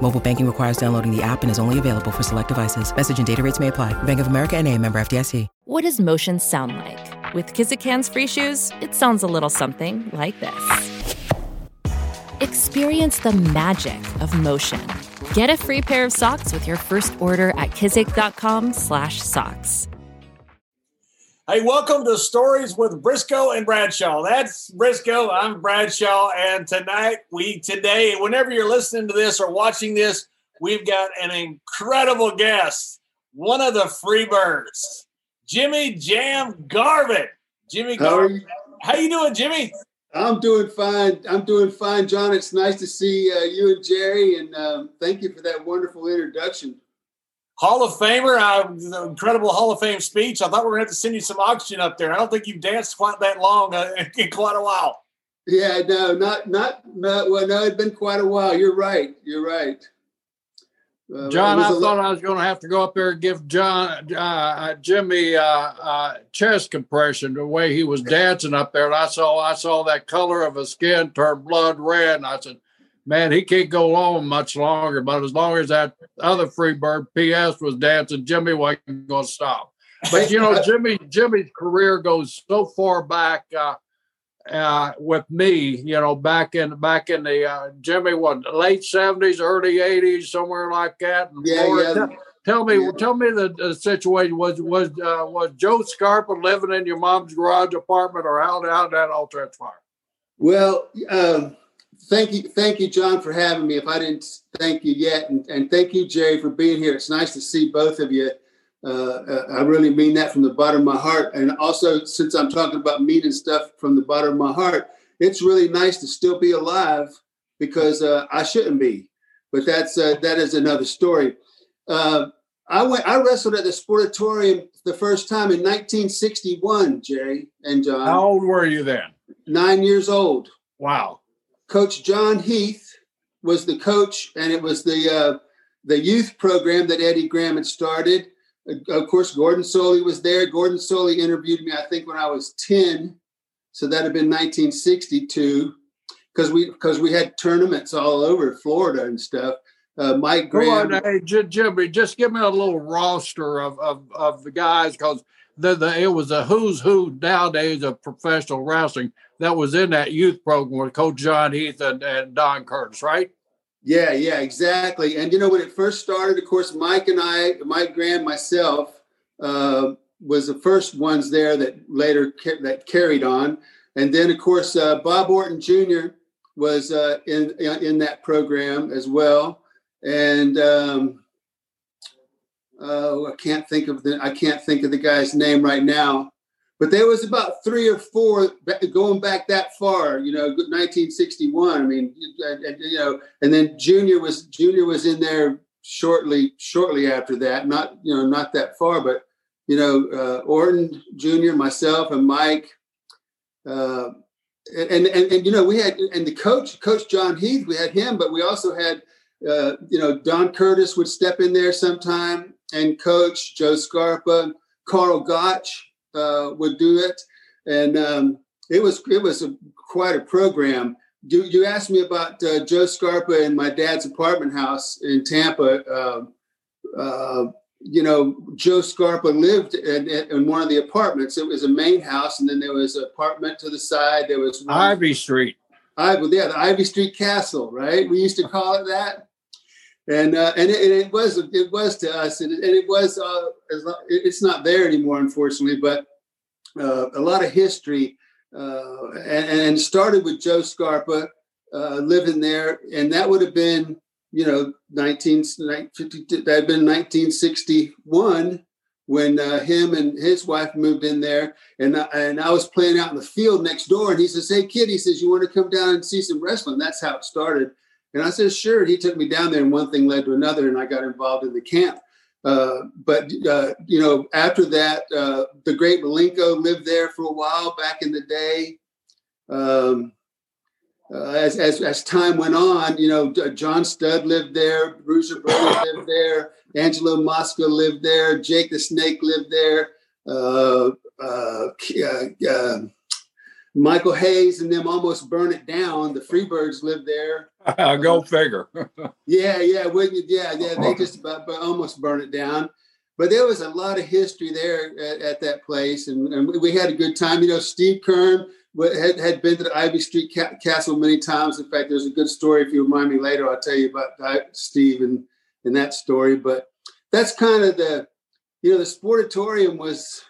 Mobile banking requires downloading the app and is only available for select devices. Message and data rates may apply. Bank of America and a member FDIC. What does motion sound like? With Kizikans free shoes, it sounds a little something like this. Experience the magic of motion. Get a free pair of socks with your first order at kizik.com slash socks. Hey, welcome to Stories with Brisco and Bradshaw. That's Brisco. I'm Bradshaw. And tonight, we today, whenever you're listening to this or watching this, we've got an incredible guest, one of the Freebirds, Jimmy Jam Garvin. Jimmy How are you? How you doing, Jimmy? I'm doing fine. I'm doing fine, John. It's nice to see uh, you and Jerry, and um, thank you for that wonderful introduction. Hall of Famer, uh, incredible Hall of Fame speech. I thought we were going to have to send you some oxygen up there. I don't think you've danced quite that long uh, in quite a while. Yeah, no, not not not. Well, no, it's been quite a while. You're right. You're right. Uh, John, it was I a thought lo- I was going to have to go up there and give John uh, Jimmy uh, uh, chest compression the way he was dancing up there, and I saw I saw that color of his skin turn blood red, and I said, "Man, he can't go on much longer." But as long as that other Freebird PS was dancing, Jimmy wasn't going to stop. But you know, Jimmy Jimmy's career goes so far back. Uh, uh, with me, you know, back in back in the uh, Jimmy, what late seventies, early eighties, somewhere like that. Yeah, Florida. yeah. Tell, me, Yeah. tell me the, the situation. Was was uh, was Joe Scarpa living in your mom's garage apartment, or how how did that all transpire? Well, um, thank you, thank you, John, for having me. If I didn't thank you yet, and, and thank you, Jerry, for being here. It's nice to see both of you. Uh, uh, I really mean that from the bottom of my heart. And also, since I'm talking about meaning stuff from the bottom of my heart, it's really nice to still be alive because uh, I shouldn't be. But that's uh, that is another story. Uh, I went. I wrestled at the Sportatorium the first time in 1961, Jerry and John. How old were you then? Nine years old. Wow. Coach John Heath was the coach, and it was the uh, the youth program that Eddie Graham had started. Uh, Of course, Gordon Solie was there. Gordon Solie interviewed me, I think, when I was ten, so that had been 1962, because we because we had tournaments all over Florida and stuff. Uh, Mike Graham. on, hey, Jimmy, just give me a little roster of of, of the guys because the, the it was a who's who nowadays of professional wrestling that was in that youth program with Coach John Heath and, and Don Curtis, right? Yeah, yeah, exactly. And you know, when it first started, of course, Mike and I, Mike Graham, myself, uh, was the first ones there that later ca- that carried on. And then, of course, uh, Bob Orton Jr. was uh, in in that program as well. And um, uh, I can't think of the I can't think of the guy's name right now. But there was about three or four going back that far, you know, 1961. I mean, you know, and then Junior was Junior was in there shortly shortly after that. Not you know not that far, but you know uh, Orton Junior, myself, and Mike. Uh, and, and and you know we had and the coach coach John Heath we had him but we also had uh, you know Don Curtis would step in there sometime and coach Joe Scarpa Karl Gotch uh, would do it and um, it was it was a, quite a program you, you asked me about uh, Joe Scarpa and my dad's apartment house in Tampa uh, uh, you know, Joe Scarpa lived in, in one of the apartments. It was a main house, and then there was an apartment to the side. There was one, Ivy Street. Ivy, yeah, the Ivy Street Castle, right? We used to call it that. And uh, and, it, and it was it was to us, and it, and it was uh, it's not there anymore, unfortunately. But uh, a lot of history, uh, and, and started with Joe Scarpa uh, living there, and that would have been you know 19, 1950 that had been 1961 when uh, him and his wife moved in there, and and I was playing out in the field next door, and he says, "Hey kid," he says, "You want to come down and see some wrestling?" That's how it started. And I said, "Sure." He took me down there, and one thing led to another, and I got involved in the camp. uh, but uh, you know, after that, uh, the great Malenko lived there for a while back in the day. Um, uh, as, as as time went on, you know, John Studd lived there, Bruiser Brody lived there, Angelo Mosca lived there, Jake the Snake lived there, uh, uh, Michael Hayes and them almost burned it down. The Freebirds lived there. Go figure. yeah, yeah, yeah, yeah. They just about, almost burned it down. But there was a lot of history there at, at that place, and, and, we had a good time. You know, Steve Keirn had, had been to the Ivy Street ca- Castle many times. In fact, there's a good story. If you remind me later, I'll tell you about uh, Steve and, and that story. But that's kind of the, you know, the sportatorium was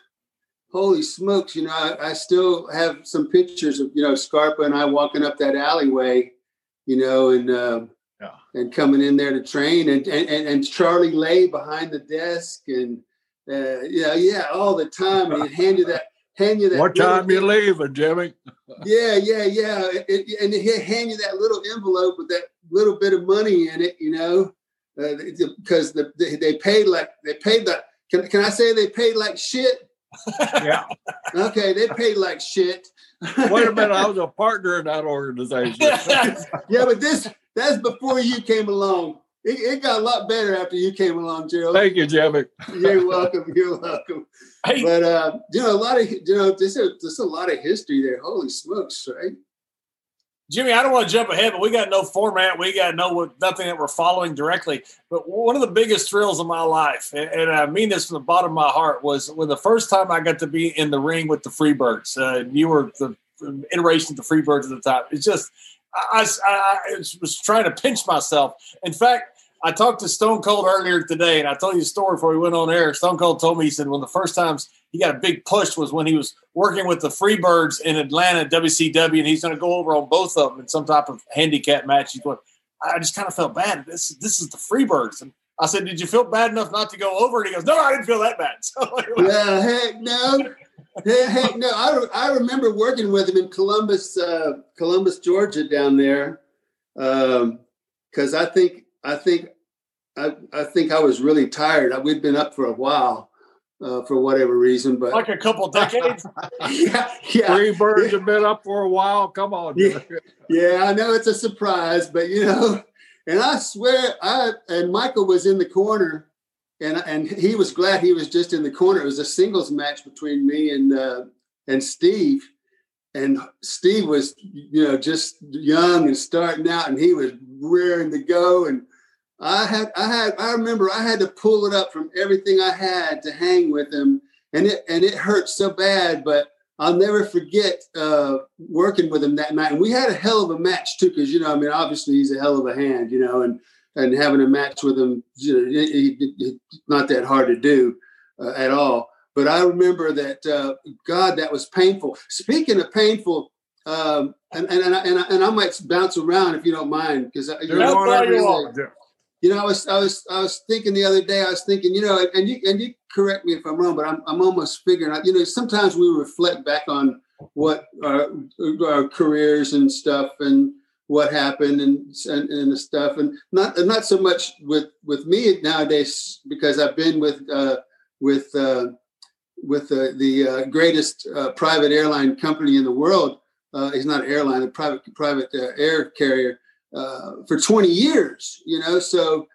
holy smokes, you know, I, I, still have some pictures of, you know, Scarpa and I walking up that alleyway, you know, and, uh, yeah. and coming in there to train and, and, and Charlie lay behind the desk and, uh, yeah, yeah, all the time. And he'd hand you that, hand you that. What time you leaving, Jimmy? yeah, yeah, yeah. It, it, and he'd hand you that little envelope with that little bit of money in it, you know, uh, because the, they, they paid like, they paid that. Can, can I say they paid like shit? Yeah. Okay, they paid like shit. Wait a minute, I was a partner in that organization. yeah, but this that's before you came along. It, it, got a lot better after you came along, Gerald. Thank you, Jimmy. You're welcome. You're welcome. Hey. But uh, you know, a lot of you know, there's a, there's a lot of history there. Holy smokes, right? Jimmy, I don't want to jump ahead, but we got no format. We got no nothing that we're following directly. But one of the biggest thrills of my life, and I mean this from the bottom of my heart, was when the first time I got to be in the ring with the Freebirds. Uh, you were the iteration of the Freebirds at the time. It's just, I, I, I was trying to pinch myself. In fact, I talked to Stone Cold earlier today, and I told you a story before we went on air. Stone Cold told me he said one of the first times he got a big push was when he was working with the Freebirds in Atlanta WCW, and he's going to go over on both of them in some type of handicap match. He's going, I just kind of felt bad. This this is the Freebirds, and I said, "Did you feel bad enough not to go over?" And he goes, "No, I didn't feel that bad." So, yeah, heck no, heck no. I, I remember working with him in Columbus, uh, Columbus, Georgia, down there, because um, I think I think I, I think I was really tired. We'd been up for a while uh, for whatever reason, but like a couple decades. yeah, yeah. Freebirds have been up for a while. Come on. Yeah, yeah, I know it's a surprise, but you know, and I swear, I and Michael was in the corner, and and he was glad he was just in the corner. It was a singles match between me and uh, and Steve, and Steve was you know just young and starting out, and he was rearing to go and I had, I had, I remember I had to pull it up from everything I had to hang with him, and it and it hurt so bad. But I'll never forget uh, working with him that night, and we had a hell of a match too. Because you know, I mean, obviously he's a hell of a hand, you know, and and having a match with him, you know, it, it, it, not that hard to do uh, at all. But I remember that, uh, God, that was painful. Speaking of painful, um, and, and, and, I, and, I, and I might bounce around if you don't mind, because you know, you know, I was I was I was thinking the other day. I was thinking, you know, and you and you correct me if I'm wrong, but I'm I'm almost figuring out. You know, sometimes we reflect back on what our, our careers and stuff and what happened and, and and the stuff and not not so much with with me nowadays because I've been with uh, with uh, with uh, the uh, greatest uh, private airline company in the world. Uh, it's not an airline, a private private air carrier uh, for 20 years, you know. So,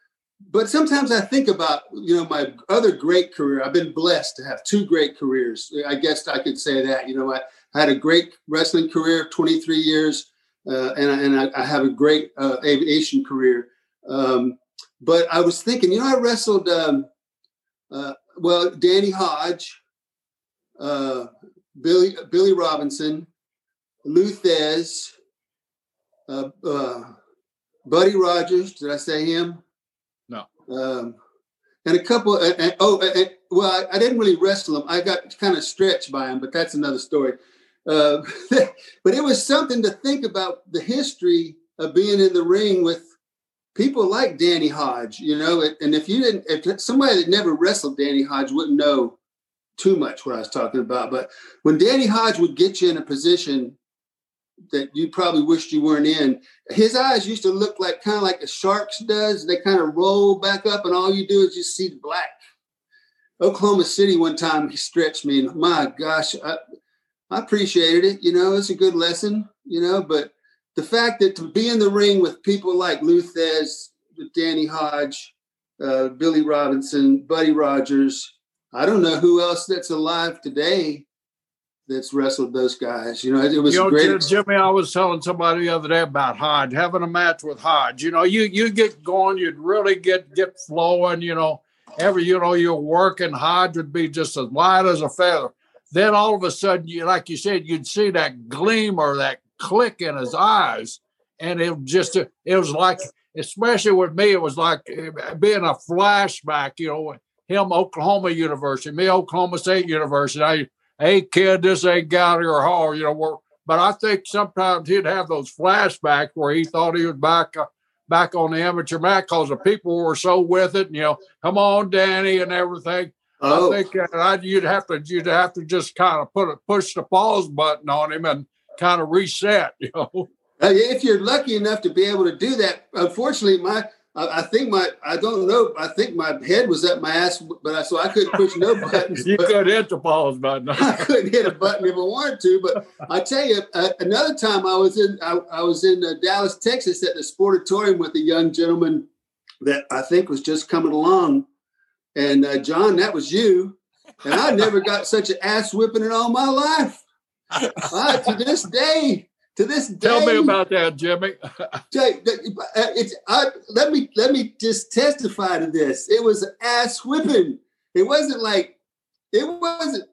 but sometimes I think about, you know, my other great career. I've been blessed to have two great careers. I guess I could say that, you know, I, I had a great wrestling career, 23 years, uh, and, and I, I, have a great uh, aviation career. Um, but I was thinking, you know, I wrestled, um, uh, well, Danny Hodge, uh, Billy Billy Robinson, Lou Thesz, uh, uh, Buddy Rogers. Did I say him? No. Um, and a couple. And, and, oh, and, well, I, I, didn't really wrestle him. I got kind of stretched by him, but that's another story. Uh, but it was something to think about the history of being in the ring with people like Danny Hodge. You know, and if you didn't, if somebody that never wrestled Danny Hodge wouldn't know too much what I was talking about. But when Danny Hodge would get you in a position that you probably wished you weren't in. His eyes used to look like kind of like a shark's does. They kind of roll back up, and all you do is just see the black. Oklahoma City one time he stretched me, and my gosh, I, I appreciated it. You know, it's a good lesson. You know, but the fact that to be in the ring with people like Lou Thesz, Danny Hodge, uh, Billy Robinson, Buddy Rogers, I don't know who else that's alive today that's wrestled those guys. You know, it was you know, great. Jimmy, I was telling somebody the other day about Hodge having a match with Hodge. You know, you you get going, you'd really get get flowing. You know, every you know you're working. Hodge would be just as light as a feather. Then all of a sudden, you like you said, you'd see that gleam or that click in his eyes, and it just it was like, especially with me, it was like eh, being a flashback. You know, him Oklahoma University, me Oklahoma State University. I hey kid, this ain't Gallagher Hall, you know. We're, but I think sometimes he'd have those flashbacks where he thought he was back uh, back on the amateur mat because the people were so with it, and, you know, come on, Danny, and everything. Oh. I think uh, I, you'd have to you'd have to just kind of put a push the pause button on him and kind of reset, you know. If you're lucky enough to be able to do that, unfortunately, my I, I, think my I don't know. I think my head was up my ass, but I, so I couldn't push no buttons. you could hit the pause button. I couldn't hit a button if I wanted to. But I tell you, uh, another time I was in I, I was in uh, Dallas, Texas, at the Sportatorium with a young gentleman that I think was just coming along, and uh, John, that was you, and I never got such an ass whipping in all my life. To this day, to this day. Tell me about that, Jimmy. Uh, it's, I, let me let me just testify to this. It was ass whipping. It wasn't like it wasn't.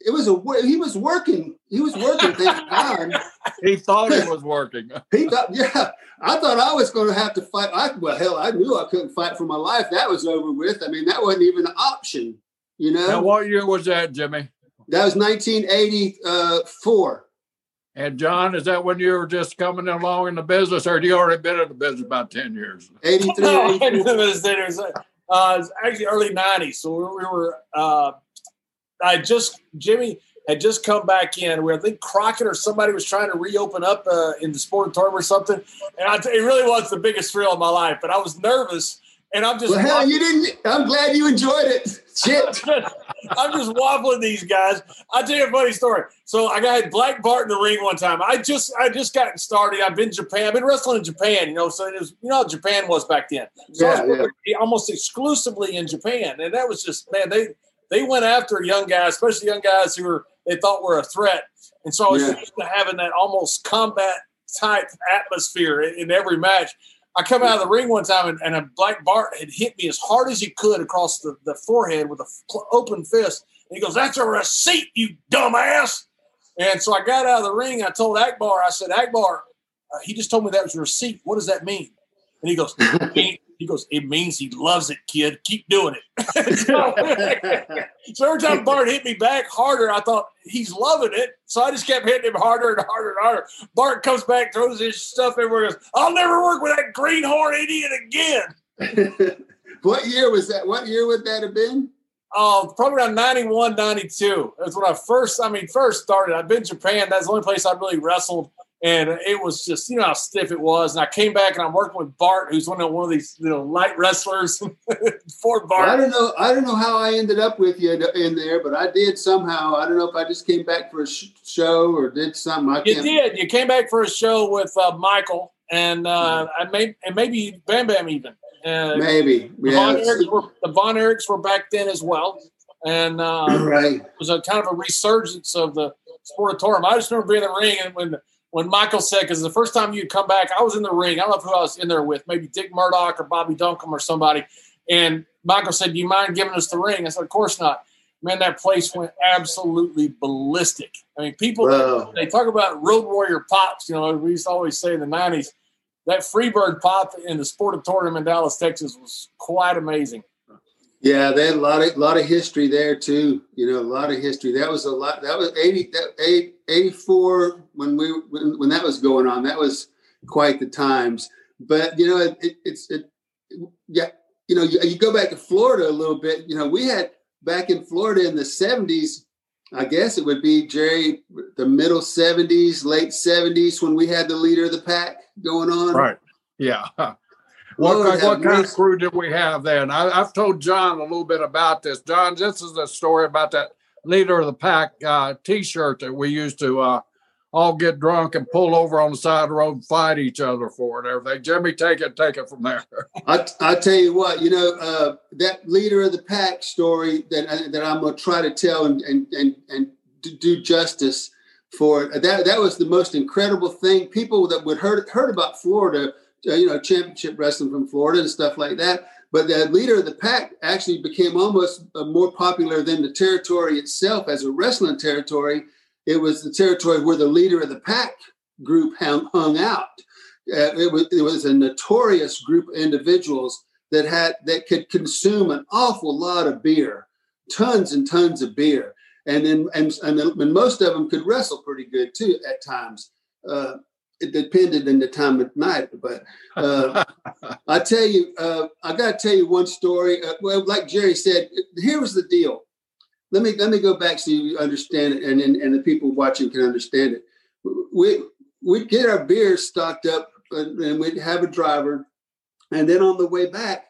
It was a he was working. He was working. Thank God. he thought he was working. he thought, yeah. I thought I was going to have to fight. I, well, hell, I knew I couldn't fight for my life. That was over with. I mean, that wasn't even an option. You know. Now, what year was that, Jimmy? That was 1984. And John, is that when you were just coming along in the business, or had you already been in the business about ten years? Eighty-three. no, I've been in the business. Uh, actually early '90s. So we, we were. Uh, I just Jimmy had just come back in. Where I think Crockett or somebody was trying to reopen up uh, in the sportatorium or something, and I, it really was the biggest thrill of my life. But I was nervous, and I'm just. Well, hell, you didn't. I'm glad you enjoyed it. Shit. I'm just waffling these guys. I'll tell you a funny story. So I got Black Bart in the ring one time. I just I just gotten started. I've been Japan. I've been wrestling in Japan, you know, so it was you know how Japan was back then. So yeah, I was yeah. almost exclusively in Japan. And that was just man, they they went after young guys, especially young guys who were they thought were a threat. And so I was yeah. used to having that almost combat type atmosphere in every match. I come out of the ring one time and, and, a Black Bart had hit me as hard as he could across the, the forehead with an open fist. And he goes, That's a receipt, you dumbass. And so I got out of the ring. I told Akbar, I said, Akbar, uh, he just told me that was a receipt. What does that mean? And he goes, he goes, it means he loves it, kid. Keep doing it. so, every time Bart hit me back harder, I thought he's loving it. So I just kept hitting him harder and harder and harder. Bart comes back, throws his stuff everywhere, goes, I'll never work with that greenhorn idiot again. what year was that? What year would that have been? Oh, probably around 91, 92. That's when I first, I mean, first started. I've been Japan. That's the only place I really wrestled and it was just you know how stiff it was. And I came back and I'm working with Bart, who's one of one of these you know light wrestlers. for Bart, I don't know. I don't know how I ended up with you in there, but I did somehow. I don't know if I just came back for a sh- show or did something. I you did. You came back for a show with uh, Michael and uh. I may and maybe Bam Bam even. Uh, maybe the, yeah. Von were, the Von Erichs were back then as well, and uh, right. it was a kind of a resurgence of the sportatorium. I just remember being in the ring and when when Michael said, because the first time you'd come back, I was in the ring. I don't know who I was in there with, maybe Dick Murdoch or Bobby Duncum or somebody. And Michael said, Do you mind giving us the ring? I said, Of course not. Man, that place went absolutely ballistic. I mean, people, they talk about Road Warrior pops. You know, we used to always say in the 90s, that Freebird pop in the Sportatorium in Dallas, Texas was quite amazing. Yeah, they had a lot of lot of history there too. You know, a lot of history. That was a lot. That was 80, that, 84 when we when, when that was going on. That was quite the times. But you know, it, it, it's it, yeah. You know, you, you go back to Florida a little bit. You know, we had back in Florida in the seventies. I guess it would be Jerry, the middle seventies, late seventies when we had the leader of the pack going on. Right. Yeah. what, what, what kind of crew did we have then? I, have told John a little bit about this. John, this is the story about that leader of the pack uh, T-shirt that we used to uh, all get drunk and pull over on the side of the road and fight each other for and everything. Jimmy, take it, take it from there. I, I tell you what, you know, uh, that leader of the pack story that that I'm going to try to tell and and and, and do justice for that. That was the most incredible thing. People that would heard heard about Florida, uh, you know, championship wrestling from Florida and stuff like that. But the leader of the pack actually became almost uh, more popular than the territory itself as a wrestling territory it was the territory where the leader of the pack group hung, out. Uh, it, was, it was a notorious group of individuals that had that could consume an awful lot of beer, tons and tons of beer, and then and, and, and most of them could wrestle pretty good too at times. Uh, it depended on the time of night, but uh, I tell you, uh, I got to tell you one story. Uh, well, like Jerry said, here was the deal let me let me go back so you understand it and, and, and the people watching can understand it. We we'd get our beer stocked up and, and we'd have a driver, and then on the way back,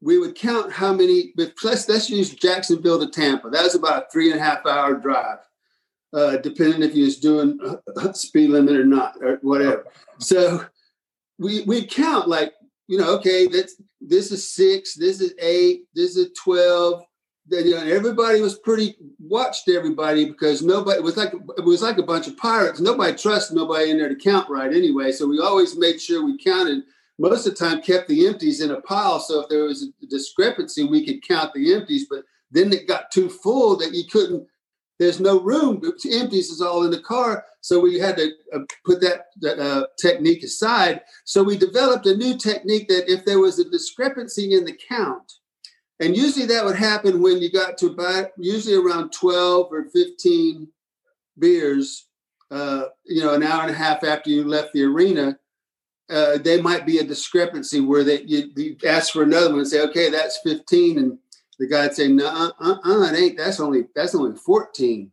we would count how many. Let's let's use Jacksonville to Tampa. That was about a three and a half hour drive, uh, depending if you was doing speed limit or not or whatever. So we we'd count like you know, okay, that's this is six, this is eight, this is twelve that you know, everybody was pretty watched everybody because nobody it was like it was like a bunch of pirates. Nobody trusted nobody in there to count right anyway. So we always made sure we counted. Most of the time, kept the empties in a pile. So if there was a discrepancy, we could count the empties. But then it got too full that you couldn't. There's no room. The empties is all in the car. So we had to uh, put that, that uh, technique aside. So we developed a new technique that if there was a discrepancy in the count, and usually that would happen when you got to about usually around 12 or 15 beers, uh, you know, an hour and a half after you left the arena. Uh, they might be a discrepancy where they you, you, ask for another one and say, okay, that's 15. And the guy'd say, no, uh, uh, uh, it ain't. That's only, that's only 14.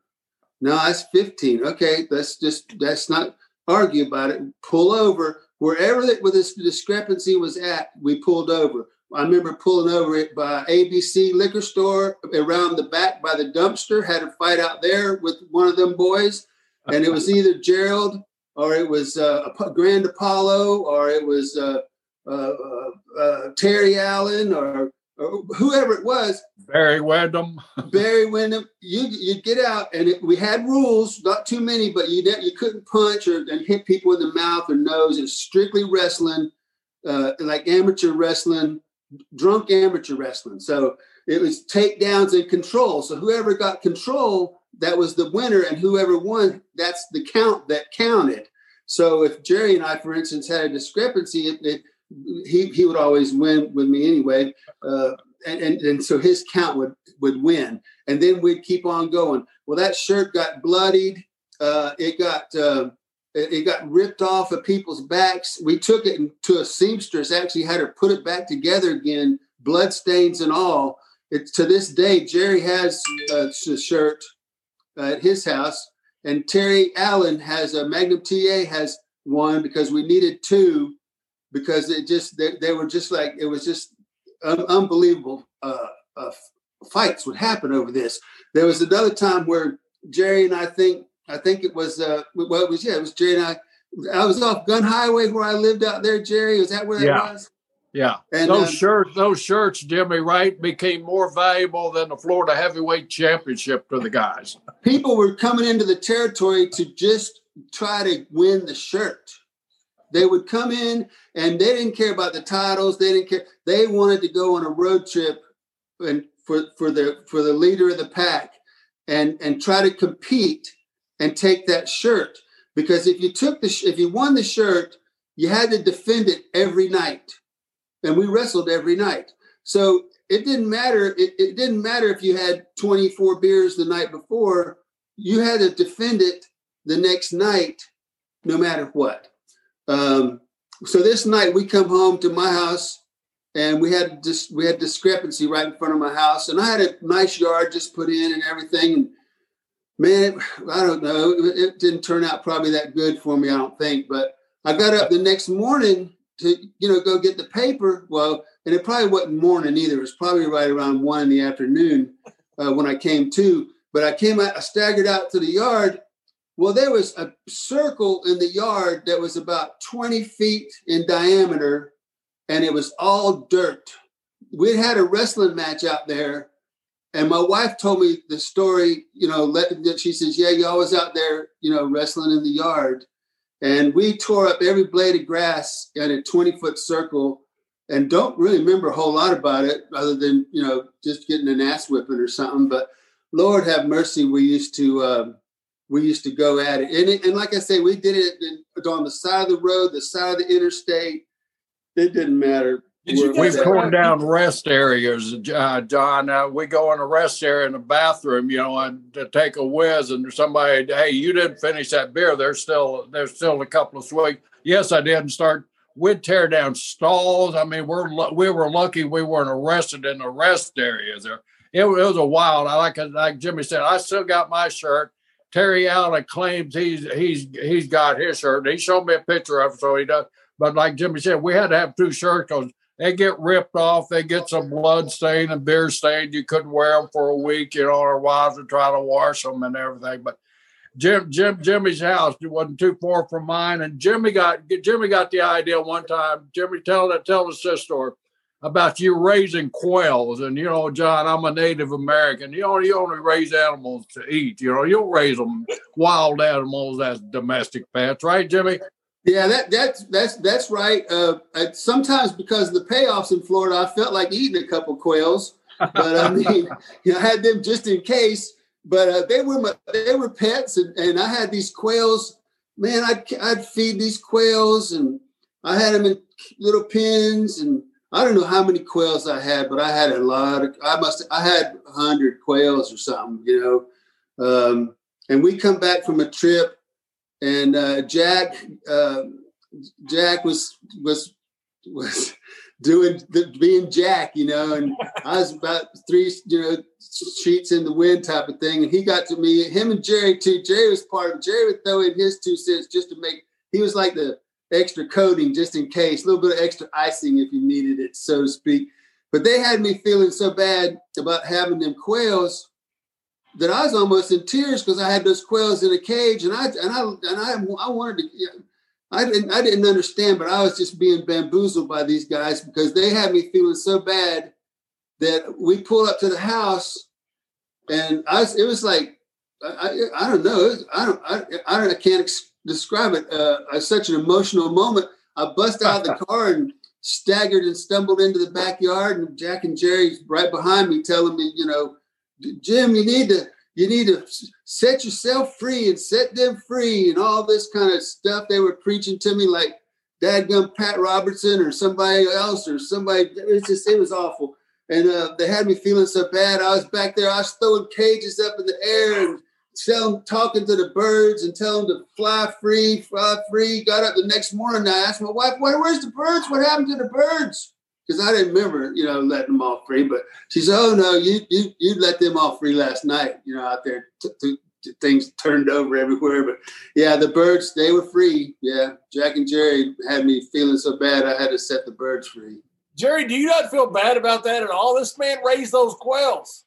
No, that's 15. Okay, let's just, let's not argue about it. Pull over wherever that where this discrepancy was at. We pulled over. I remember pulling over it by ABC liquor store around the back by the dumpster, had a fight out there with one of them boys. And it was either Gerald or it was uh, Gran Apolo or it was uh, uh, uh, uh Terry Allen or, whoever it was. Barry Windham. Barry Windham. You you'd get out and it, we had rules, not too many, but you you couldn't punch or and hit people in the mouth or nose. It's strictly wrestling, uh, like amateur wrestling drunk amateur wrestling. So it was takedowns and control. So whoever got control, that was the winner, and whoever won, that's the count that counted. So if Jerry and I, for instance, had a discrepancy, it, it, he he would always win with me anyway, uh, and, and and so his count would would win, and then we'd keep on going. Well, that shirt got bloodied. Uh, it got. Uh, it got ripped off of people's backs. We took it to a seamstress, actually had her put it back together again, blood stains and all. It's to this day, Jerry has a shirt at his house, and Terry Allen has a Magnum TA has one because we needed two because it just they, they were just like it was just un- unbelievable uh, uh, fights would happen over this. There was another time where Jerry and I think I think it was uh well it was yeah, it was Jerry and I I was off Gun Highway where I lived out there, Jerry. Was that where yeah. was? Yeah. And those um, shirts, those shirts, Jimmy Wright, became more valuable than the Florida Heavyweight Championship to the guys. People were coming into the territory to just try to win the shirt. They would come in and they didn't care about the titles. They didn't care. They wanted to go on a road trip and for, for the for the leader of the pack and and try to compete and take that shirt because if you took the if you won the shirt, you had to defend it every night, and we wrestled every night. So it didn't matter. It, it didn't matter if you had 24 beers the night before. You had to defend it the next night, no matter what. Um, so this night we come home to my house and we had this we had discrepancy right in front of my house and i had a nice yard just put in and everything and man, I don't know. It didn't turn out probably that good for me, I don't think. But I got up the next morning to you know go get the paper. Well, and it probably wasn't morning either. It was probably right around one in the afternoon uh, when I came to. But I came out, I staggered out to the yard. Well, there was a circle in the yard that was about 20 feet in diameter, and it was all dirt. We had a wrestling match out there, and my wife told me the story. You know, let, she says, "Yeah, you always out there, you know, wrestling in the yard." And we tore up every blade of grass in a 20 foot circle and don't really remember a whole lot about it other than, you know, just getting an ass whipping or something. But Lord have mercy, we used to, uh, we used to go at it. And, it, and like I say, we did it on the side of the road, the side of the interstate. It didn't matter. We've torn down rest areas, uh, John. Uh, we go in a rest area in the bathroom, you know, and to take a whiz, and somebody, hey, you didn't finish that beer. There's still there's still a couple of swigs. Yes, I did. And start. We'd tear down stalls. I mean, we're we were lucky we weren't arrested in the rest areas there. It, it was a wild. I like like Jimmy said. I still got my shirt. Terry Allen claims he's he's he's got his shirt. He showed me a picture of it, so he does. But like Jimmy said, we had to have two shirts because they get ripped off. They get some blood stain and beer stain. You couldn't wear them for a week. You know, our wives would try to wash them and everything. But Jim, Jim, Jimmy's house it wasn't too far from mine, and Jimmy got Jimmy got the idea one time. Jimmy, tell that tell us this story about you raising quails. And you know, John, I'm a Native American. You only you only raise animals to eat. You know, you'll raise them wild animals as domestic pets, right, Jimmy? Yeah, that that's that's that's right. Uh, sometimes because of the payoffs in Florida, I felt like eating a couple quails, but I mean, you know, I had them just in case. But uh, they were my, they were pets, and, and I had these quails. Man, I'd I'd feed these quails, and I had them in little pens, and I don't know how many quails I had, but I had a lot of. I must I had hundred quails or something, you know. Um, and we come back from a trip and uh, Jack uh, Jack was was was doing the, being Jack, you know, and I was about three, you know, sheets in the wind type of thing. And he got to me, him and Jerry too. Jerry was part of Jerry would throw in his two cents just to make he was like the extra coating just in case, a little bit of extra icing if you needed it, so to speak. But they had me feeling so bad about having them quails that I was almost in tears because I had those quails in a cage, and I and I and I, I wanted to. I didn't I didn't understand, but I was just being bamboozled by these guys because they had me feeling so bad that we pulled up to the house, and I was, it was like I, I, don't know was, I don't I, I don't I can't ex- describe it. Uh, it's such an emotional moment. I bust out of the car and staggered and stumbled into the backyard, and Jack and Jerry right behind me, telling me, you know Jim, you need to you need to set yourself free and set them free and all this kind of stuff they were preaching to me like dadgum Pat Robertson or somebody else or somebody. It's just it was awful. And uh, they had me feeling so bad. I was back there. I was throwing cages up in the air and telling, talking to the birds and telling them to fly free, fly free. Got up the next morning. I asked my wife, "Where, where's the birds? What happened to the birds?" because I didn't remember, you know, letting them off free. But she said, "Oh no, you you you let them off free last night. You know, out there, t- t- t- things turned over everywhere. But yeah, the birds they were free. Yeah, Jack and Jerry had me feeling so bad I had to set the birds free. Jerry, do you not feel bad about that at all? This man raised those quails.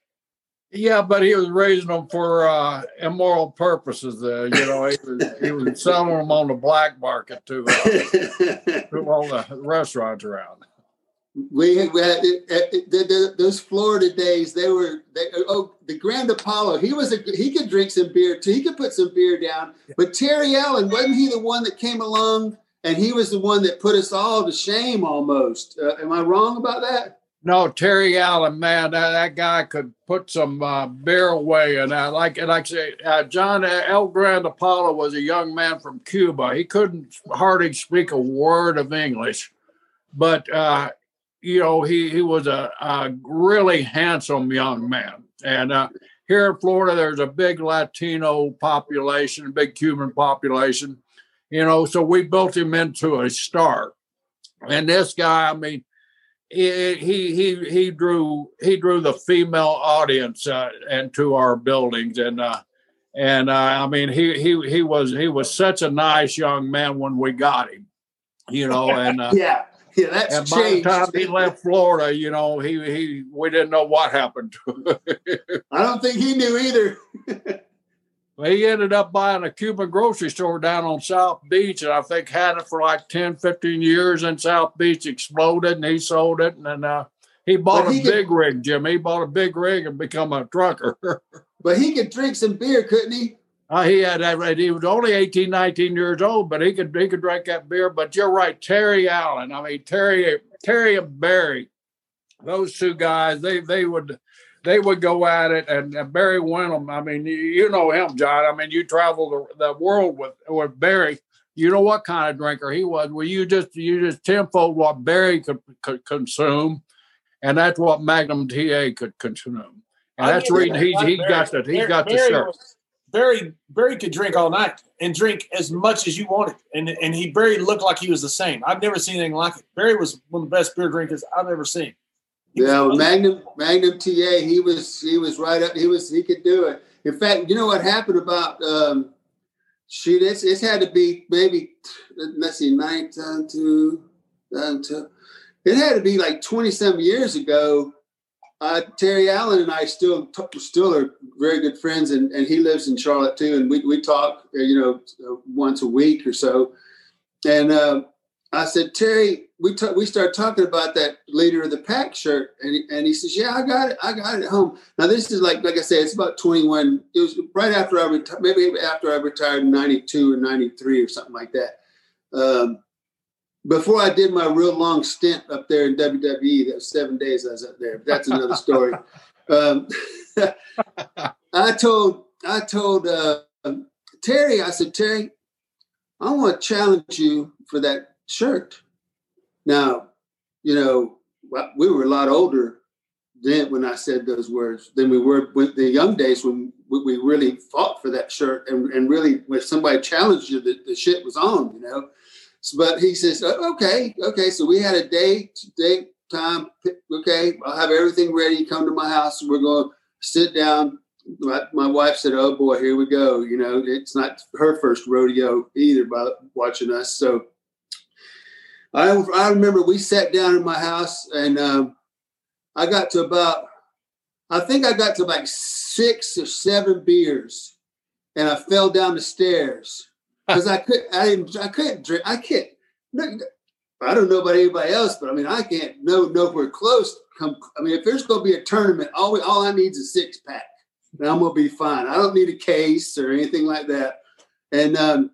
Yeah, but he was raising them for uh, immoral purposes. Uh, you know, he was, he was selling them on the black market to, uh, to all the restaurants around we, we had it, it, the, those Florida days. They were they, oh the Gran Apolo. He was a he could drink some beer too. He could put some beer down. But Terry Allen wasn't he the one that came along and he was the one that put us all to shame almost. Uh, am I wrong about that? No, Terry Allen, man, that, that guy could put some uh, beer away. And I like, like I say, uh, John El Gran Apolo was a young man from Cuba. He couldn't hardly speak a word of English, but uh, you know, he he was a, a really handsome young man, and uh, here in Florida, there's a big Latino population, a big Cuban population, you know, so we built him into a star. And this guy, I mean, he he he drew he drew the female audience uh, into our buildings, and uh, and uh, I mean, he he he was he was such a nice young man when we got him you know, and uh, yeah, yeah, that's and by the time he left Florida, you know, he he we didn't know what happened to him. I don't think he knew either. he ended up buying a Cuban grocery store down on South Beach, and I think had it for like 10, 15 years. And South Beach exploded, and he sold it, and then uh, he bought But a he could- big rig, Jim. He bought a big rig and become a trucker. but he could drink some beer, couldn't he? Uh, he had that. He was only 18, 19 years old, but he could he could drink that beer. But you're right, Terry Allen. I mean Terry Terry and Barry, those two guys. They they would they would go at it, and, and Barry Windham. I mean, you, you know him, John. I mean, you travel the, the world with with Barry. You know what kind of drinker he was. Well, you just you just tenfold what Barry could, could consume, and that's what Magnum TA could consume. And I that's reason that. he's Like he's Barry. got the he Barry, got the Barry shirt. was- Barry Barry could drink all night and drink as much as you wanted, and and he Barry looked like he was the same. I've never seen anything like it. Barry was one of the best beer drinkers I've ever seen. Yeah, well. Magnum Magnum TA, he was he was right up. He was he could do it. In fact, you know what happened about um, shoot? It's it's had to be maybe let's see, nine time to nine to. It had to be like twenty some years ago. Uh, Terry Allen and I still still are very good friends, and, and he lives in Charlotte too. And we we talk, uh, you know, uh, once a week or so. And uh, I said, Terry, we ta- we started talking about that leader of the pack shirt, and he, and he says, Yeah, I got it, I got it at home. Now this is like like I said, it's about twenty one. It was right after I retired, maybe after I retired in ninety two or ninety three or something like that. Um, before I did my real long stint up there in WWE, that was seven days I was up there. That's another story. um, I told I told uh, Terry, I said, Terry, I want to challenge you for that shirt. Now, you know, we were a lot older then when I said those words than we were with the young days when we really fought for that shirt and, and really when somebody challenged you, the, the shit was on, you know. But he says, "Oh, okay, okay. So we had a date, date, time. Okay, I'll have everything ready. Come to my house. We're going to sit down. My, my wife said, "Oh boy, here we go." You know, it's not her first rodeo either by watching us. So I I remember we sat down in my house and um, I got to about I think I got to like six or seven beers and I fell down the stairs. Because I could I didn't I couldn't drink I can't I don't know about anybody else but I mean I can't no nowhere close come I mean if there's going to be a tournament all we, all I need is a six pack and I'm gonna be fine. I don't need a case or anything like that. And um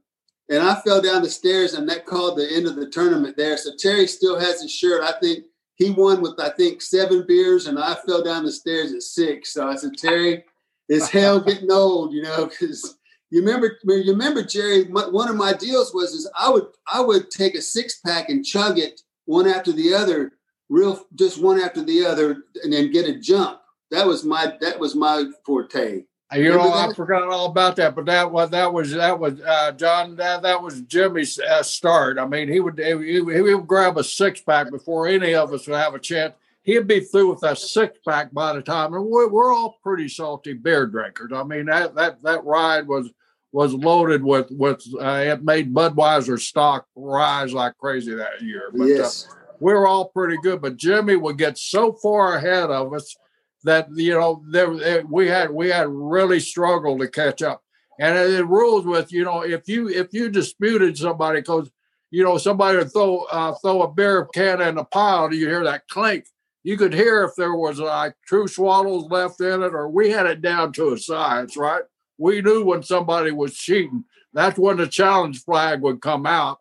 and I fell down the stairs and that called the end of the tournament there. So Terry still has his shirt. I think he won with I think seven beers and I fell down the stairs at six. So I said Terry it's hell getting old you know because you remember you remember Jerry my, one of my deals was is I would I would take a six pack and chug it one after the other real just one after the other and then get a jump. That was my that was my forte You know, I forgot all about that, but that was that was that was uh, John. That, that was Jimmy's uh, start. I mean, he would he, he would grab a six pack before any of us would have a chance. He'd be through with that six pack by the time, and we're, we're all pretty salty beer drinkers. I mean, that that that ride was was loaded with with uh, it made Budweiser stock rise like crazy that year. But, uh, yes we're all pretty good, but Jimmy would get so far ahead of us that you know there eh, we had we had really struggled to catch up. And it rules with you know if you if you disputed somebody because you know somebody would throw uh, throw a beer can in a pile, Do you hear that clink. You could hear if there was like true swallows left in it, or we had it down to a science, right? We knew when somebody was cheating. That's when the challenge flag would come out.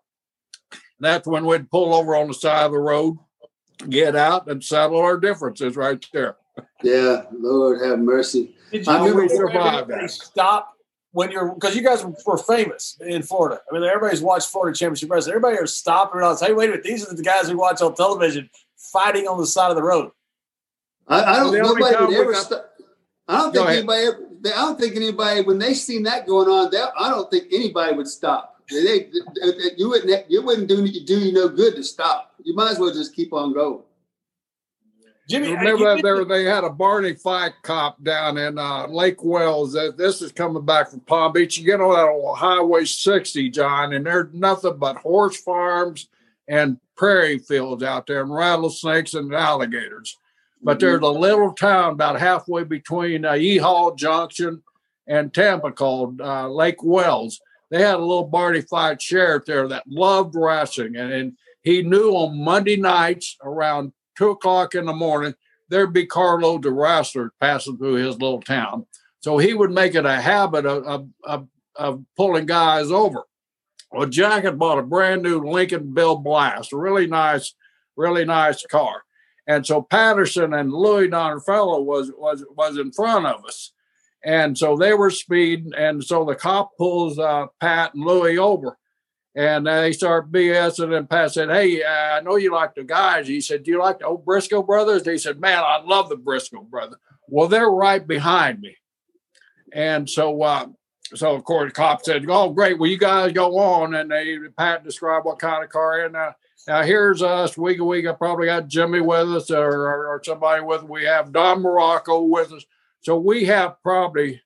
That's when we'd pull over on the side of the road, get out, and settle our differences right there. Yeah Lord have mercy Did I you remember- that. stop when you're because you guys were famous in Florida? I mean, everybody's watched Florida Championship Wrestling. Everybody are stopping and realize, hey, wait a minute, these are the guys we watch on television fighting on the side of the road. I, I don't only nobody would ever stop I don't think ahead. anybody ever, I don't think anybody when they seen that going on they, I don't think anybody would stop they, they- they- you wouldn't you wouldn't do do you no good to stop you might as well just keep on going Jimmy, Remember you that there they had a Barney Fife cop down in uh, Lake Wales. This is coming back from Palm Beach. You get on that old Highway 60, John, and there's nothing but horse farms and prairie fields out there and rattlesnakes and alligators. But mm-hmm. there's a little town about halfway between uh, Yeehaw Junction and Tampa called uh, Lake Wales. They had a little Barney Fife sheriff there that loved wrestling, and, and he knew on Monday nights around two o'clock in the morning there'd be carloads of wrestlers passing through his little town. So he would make it a habit of, of, of, of pulling guys over. Well, Jack had bought a brand new Lincoln Bill Blass, a really nice, really nice car. And so Patterson and Louis Donfellow was was was in front of us. And so they were speeding. And so the cop pulls uh, Pat and Louis over. And they start BSing. And Pat said, Hey, I know you like the guys. He said, Do you like the old Brisco brothers? They said, Man, I love the Brisco brothers. Well, they're right behind me. And so, uh, so of course, the cop said, "Oh, great. Well, you guys go on." And they Pat described what kind of car. And uh, now here's us. We we probably got Jimmy with us or, or, or somebody with. Us. We have Don Muraco with us. So we have probably.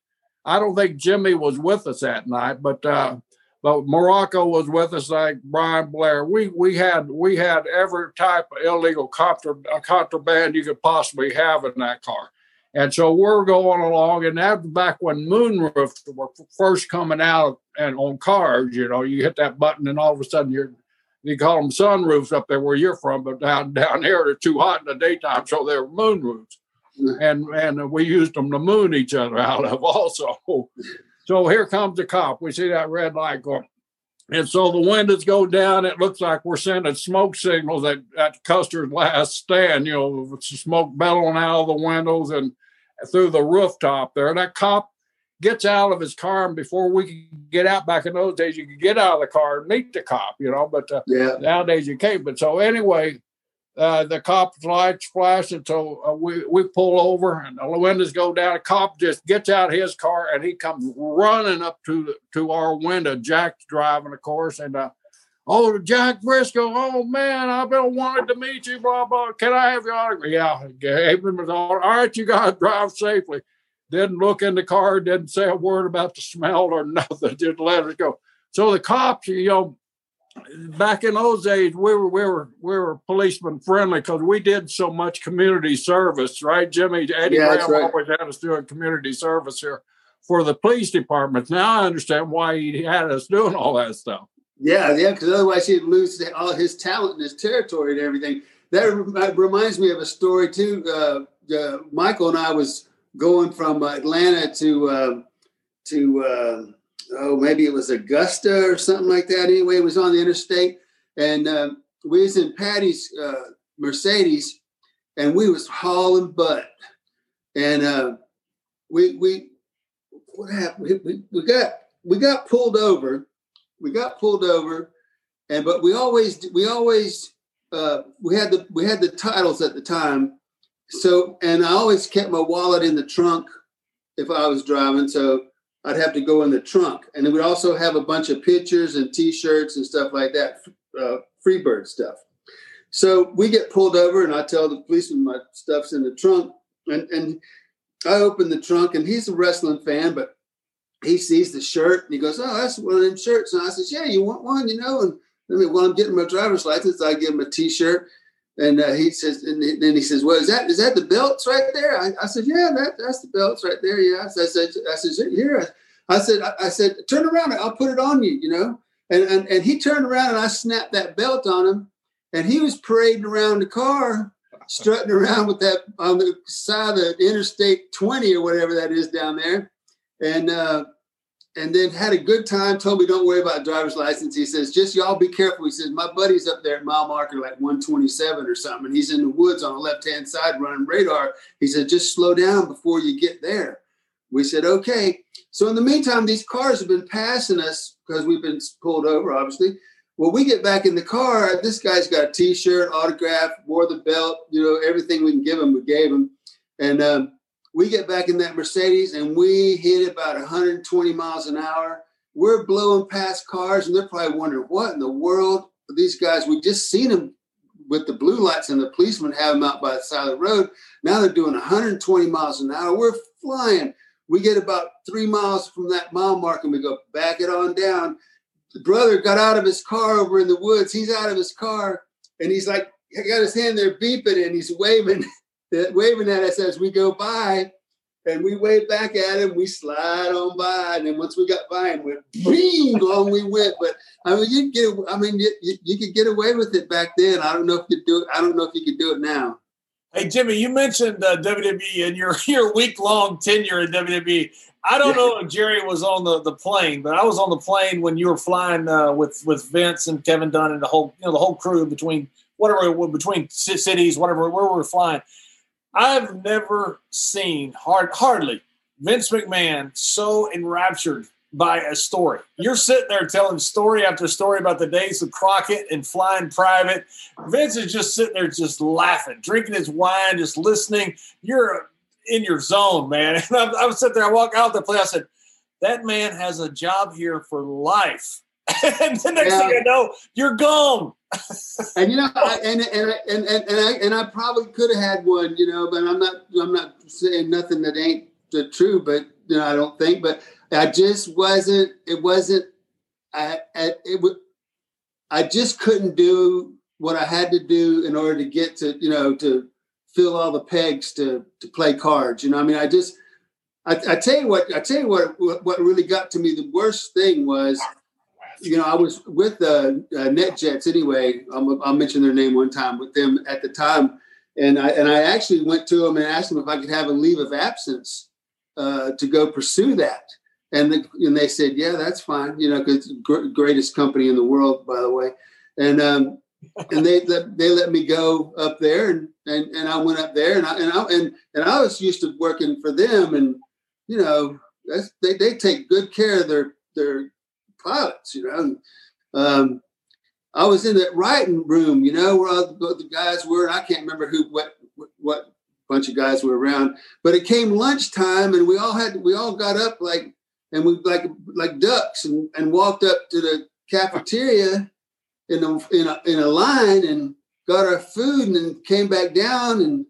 I don't think Jimmy was with us that night, but uh, but Muraco was with us, like Brian Blair. We we had we had every type of illegal contra, contraband you could possibly have in that car. And so we're going along, and that's back when moonroofs were first coming out and on cars. You know, you hit that button, and all of a sudden you're you call them sunroofs up there where you're from, but down down here they're too hot in the daytime, so they're moonroofs. Mm. And and we used them to moon each other out of also. So here comes the cop. We see that red light going. And so the windows go down. It looks like we're sending smoke signals at, at Custer's last stand, you know, smoke bellowing out of the windows and through the rooftop there. That cop gets out of his car, and before we could get out back in those days, you could get out of the car and meet the cop, you know. But uh, yeah. nowadays you can't. But so anyway, uh, the cop's lights flash, and so uh, we we pull over, and the windows go down. The cop just gets out of his car, and he comes running up to to our window. Jack's driving, of course, and uh, Oh, Jack Brisco. Oh man, I've been wanting to meet you. Blah blah. Can I have your autograph? Yeah, gave him his All right, you got to drive safely. Didn't look in the car. Didn't say a word about the smell or nothing. Just let it go. So the cops, you know, back in those days, we were we were we were policeman friendly because we did so much community service, right? Jimmy Eddie yeah, Graham right. always had us doing community service here for the police departments. Now I understand why he had us doing all that stuff. Yeah, yeah, because otherwise he'd lose all his talent and his territory and everything. That reminds me of a story too. Uh, uh, Michael and I was going from Atlanta to uh, to uh, oh maybe it was Augusta or something like that. Anyway, it was on the interstate, and uh, we was in Patty's uh, Mercedes, and we was hauling butt, and we we what happened? We, we got we got pulled over we got pulled over, and but we always we always uh, we had the we had the titles at the time. So and I always kept my wallet in the trunk if I was driving. So I'd have to go in the trunk, and it would also have a bunch of pictures and T-shirts and stuff like that, uh, Freebird stuff. So we get pulled over, and I tell the policeman my stuff's in the trunk, and and I open the trunk, and he's a wrestling fan, but he sees the shirt and he goes, "Oh, that's one of them shirts." And I says, "Yeah, you want one?" You know, and I mean, while I'm getting my driver's license, I give him a T-shirt, and uh, he says, and then he says, "Well, is that is that the belts right there?" I, I said, "Yeah, that, that's the belts right there." Yeah, I said, "I said here." I said, I, I said, turn around, I'll put it on you, you know. And, and and he turned around and I snapped that belt on him, and he was parading around the car, strutting around with that on the side of the Interstate 20 or whatever that is down there, and. uh and then had a good time. Told me don't worry about driver's license. He says just y'all be careful. He says my buddy's up there at mile marker like 127 or something. And he's in the woods on the left hand side running radar. He said just slow down before you get there. We said okay. So in the meantime, these cars have been passing us because we've been pulled over, obviously. Well, we get back in the car. This guy's got a T-shirt, autograph, wore the belt. You know everything we can give him, we gave him. And um, we get back in that Mercedes and we hit about 120 miles an hour. We're blowing past cars and they're probably wondering what in the world these guys. We just seen them with the blue lights and the policemen have them out by the side of the road. Now they're doing 120 miles an hour. We're flying. We get about three miles from that mile mark and we go back it on down. The brother got out of his car over in the woods. He's out of his car and he's like, he got his hand there beeping and he's waving, waving at us as we go by. And we wave back at him, we slide on by. And then once we got by him, we bing, on we went. But I mean, you get, I mean, you, you, you could get away with it back then. I don't know if you do it. I don't know if you could do it now. Hey Jimmy, you mentioned uh, WWE and your your week long tenure at WWE. I don't know if Jerry was on the, the plane, but I was on the plane when you were flying uh, with with Vince and Kevin Dunn and the whole you know the whole crew between whatever between cities, whatever where we were flying. I've never seen hard hardly Vince McMahon so enraptured by a story. You're sitting there telling story after story about the days of Crockett and flying private. Vince is just sitting there, just laughing, drinking his wine, just listening. You're in your zone, man. And I'm, I'm sitting there, I walk out the place, I said, that man has a job here for life. and the next yeah. thing I know, you're gone. And you know, I, and and and and and I and I probably could have had one, you know, but I'm not I'm not saying nothing that ain't the true, but you know, I don't think. But I just wasn't. It wasn't. I, I it would. I just couldn't do what I had to do in order to get to you know to fill all the pegs to to play cards. You know, I mean, I just. I, I tell you what. I tell you what. What really got to me the worst thing was you know, I was with the uh, NetJets anyway. I'll, I'll, mention their name one time with them at the time, and I and I actually went to them and asked them if I could have a leave of absence uh, to go pursue that. And, the, and they said, yeah, that's fine. You know, because gr- greatest company in the world, by the way. And um, and they let they let me go up there, and and, and I went up there, and I and I and, and I was used to working for them, and you know, they they take good care of their their you know. And, um, I was in that writing room, you know, where all the, the guys were. I can't remember who, what, what bunch of guys were around. But it came lunchtime, and we all had, we all got up like, and we like like ducks, and, and walked up to the cafeteria in a, in a in a line, and got our food, and then came back down. And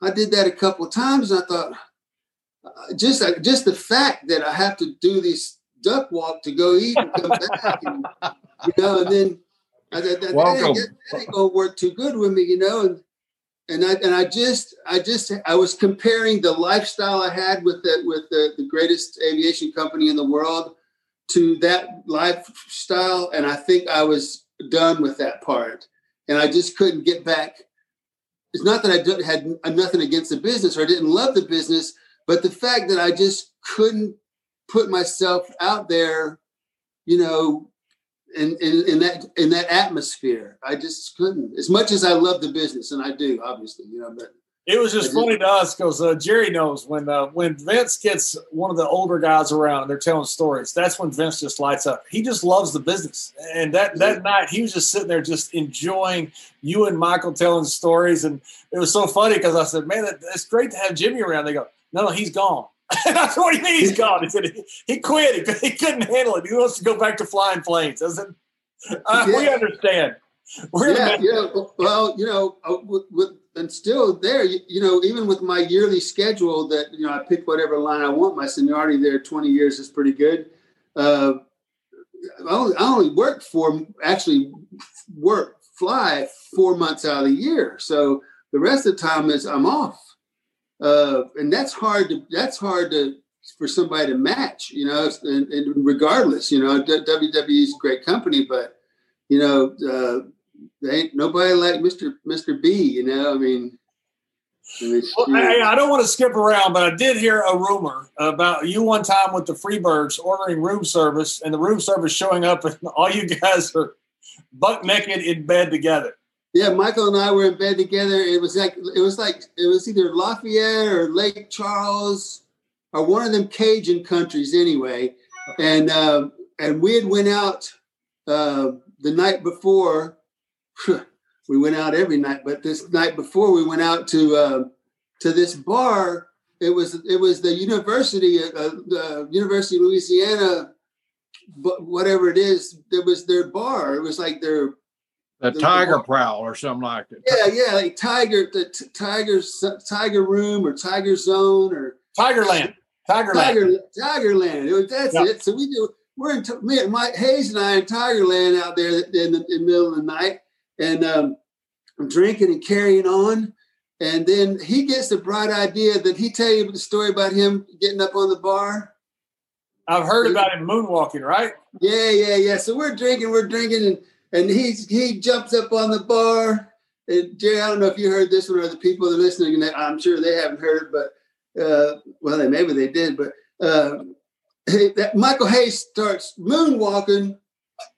I did that a couple of times, and I thought, uh, just uh, just the fact that I have to do these duck walk to go eat and come back. And, you know, and then I said, that, Welcome. That, that ain't gonna work too good with me, you know. And and I and I just I just I was comparing the lifestyle I had with the with the, the greatest aviation company in the world to that lifestyle, and I think I was done with that part, and I just couldn't get back. It's not that I had nothing against the business or I didn't love the business, but the fact that I just couldn't put myself out there, you know, in, in, in that in that atmosphere. I just couldn't. As much as I love the business, and I do, obviously, you know, but it was just funny to us because uh, Jerry knows when uh, when Vince gets one of the older guys around and they're telling stories. That's when Vince just lights up. He just loves the business, and that that yeah. night he was just sitting there just enjoying you and Michael telling stories, and it was so funny because I said, "Man, that, it's great to have Jimmy around." They go, "No, no, he's gone." That's what he mean he's gone. He said he, he quit. He, he, couldn't handle it. He wants to go back to flying planes. Doesn't uh, yeah. we understand? We're yeah, yeah. Well, you know, uh, with, with, and still there, you, you, know, even with my yearly schedule that you know I pick whatever line I want. My seniority there, twenty years is pretty good. Uh, I only, I only work for actually work fly four months out of the year, so the rest of the time is I'm off uh, and that's hard to that's hard to for somebody to match, you know. And, and regardless, you know, WWE is a great company, but you know, uh, they ain't nobody like Mister Mister B. You know, I mean. well, I, I, don't want to skip around, but I did hear a rumor about you one time with the Freebirds ordering room service, and the room service showing up, and all you guys are buck naked in bed together. Yeah, Michael and I were in bed together. It was like it was like it was either Lafayette or Lake Charles or one of them Cajun countries anyway. And uh, and we had went out uh, the night before. we went out every night, but this night before we went out to uh, to this bar. It was it was the university, uh, the University of Louisiana, whatever it is. It was their bar. It was like their a tiger prowl or something like that. Yeah, yeah, like tiger, the t- tiger's tiger room or tiger zone or Tigerland. Tigerland. Tiger, Tigerland. That's yeah. it. So we do we're in me, Mike Hayes and I in Tigerland out there in the, in the middle of the night, and um, drinking and carrying on. And then he gets the bright idea that he tell you the story about him getting up on the bar. I've heard about him moonwalking, right? Yeah, yeah, yeah. So we're drinking, we're drinking, and and he he jumps up on the bar. And Jerry, I don't know if you heard this one or the people that are listening. I'm sure they haven't heard it, but uh, well, they, maybe they did. But uh, that Michael Hayes starts moonwalking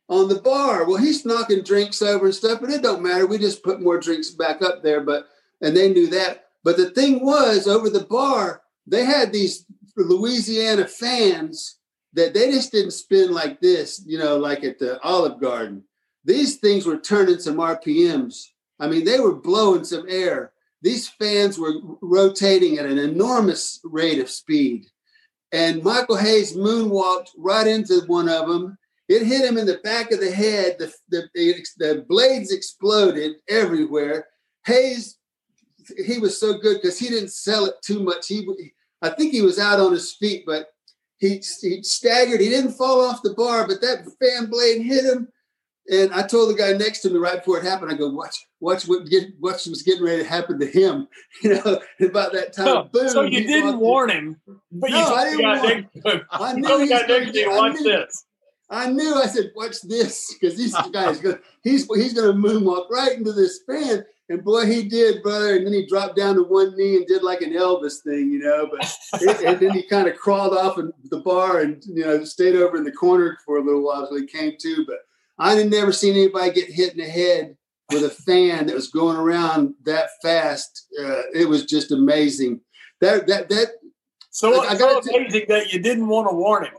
on the bar. Well, he's knocking drinks over and stuff, but it don't matter. We just put more drinks back up there. But and they knew that. But the thing was, over the bar, they had these Louisiana fans that they just didn't spin like this, you know, like at the Olive Garden. These things were turning some RPMs. I mean, they were blowing some air. These fans were rotating at an enormous rate of speed. And Michael Hayes moonwalked right into one of them. It hit him in the back of the head. The, the, the blades exploded everywhere. Hayes, he was so good because he didn't sell it too much. He, I think he was out on his feet, but he, he staggered. He didn't fall off the bar, but that fan blade hit him. And I told the guy next to me right before it happened, I go, watch, watch what get watch was getting ready to happen to him. You know, about that time. So, boom, so you didn't warn him, but no, you I didn't warn I knew he guy was gonna next to you, get- I watch knew- this. I knew. I said, "Watch this," because this guy's going. He's he's going to moonwalk right into this fan, and boy, he did, brother. And then he dropped down to one knee and did like an Elvis thing, you know. But it, and then he kind of crawled off the bar and you know stayed over in the corner for a little while until he came to. But I had never seen anybody get hit in the head with a fan that was going around that fast. Uh, it was just amazing. That that that So, I- I so t- amazing that you didn't want to warn him.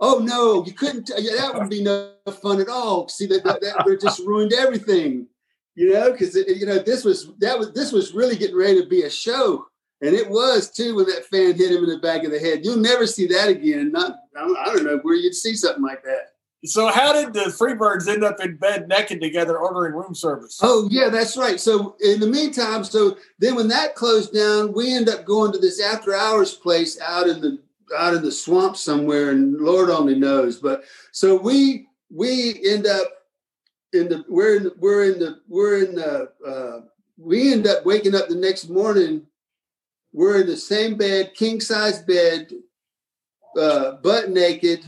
Oh no, you couldn't. T- yeah, that would be no fun at all. See that that, that just ruined everything, you know. Because you know this was that was this was really getting ready to be a show, and it was too when that fan hit him in the back of the head. You'll never see that again. Not I don't, I don't know where you'd see something like that. So, how did the Freebirds end up in bed naked together ordering room service? Oh yeah, that's right. So in the meantime, so then when that closed down, we end up going to this after hours place out in the out in the swamp somewhere, and Lord only knows. But so we we end up in the we're in we're in the we're in the uh, we end up waking up the next morning. We're in the same bed, king size bed, uh, butt naked,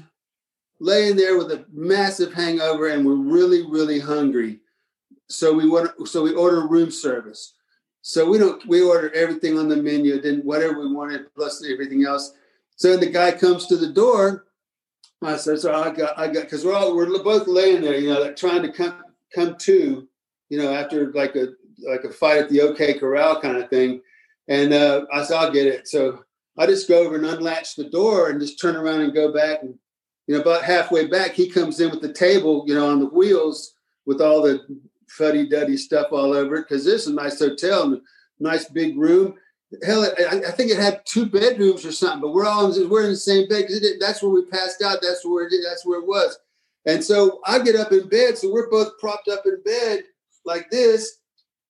laying there with a massive hangover, and we're really really hungry. So we want so we order room service. So we don't we order everything on the menu then whatever we wanted plus everything else. So the guy comes to the door. I said so i got i got because we're all we're both laying there you know like trying to come come to you know after like a like a fight at the ok corral kind of thing. And uh i said i'll get it. So i just go over and unlatch the door and just turn around and go back and you know about halfway back he comes in with the table you know on the wheels with all the fuddy duddy stuff all over it because this is a nice hotel and a nice big room. Hell, I, I think it had two bedrooms or something, but we're all in, we're in the same bed because that's where we passed out. That's where it, that's where it was. And so I get up in bed, so we're both propped up in bed like this,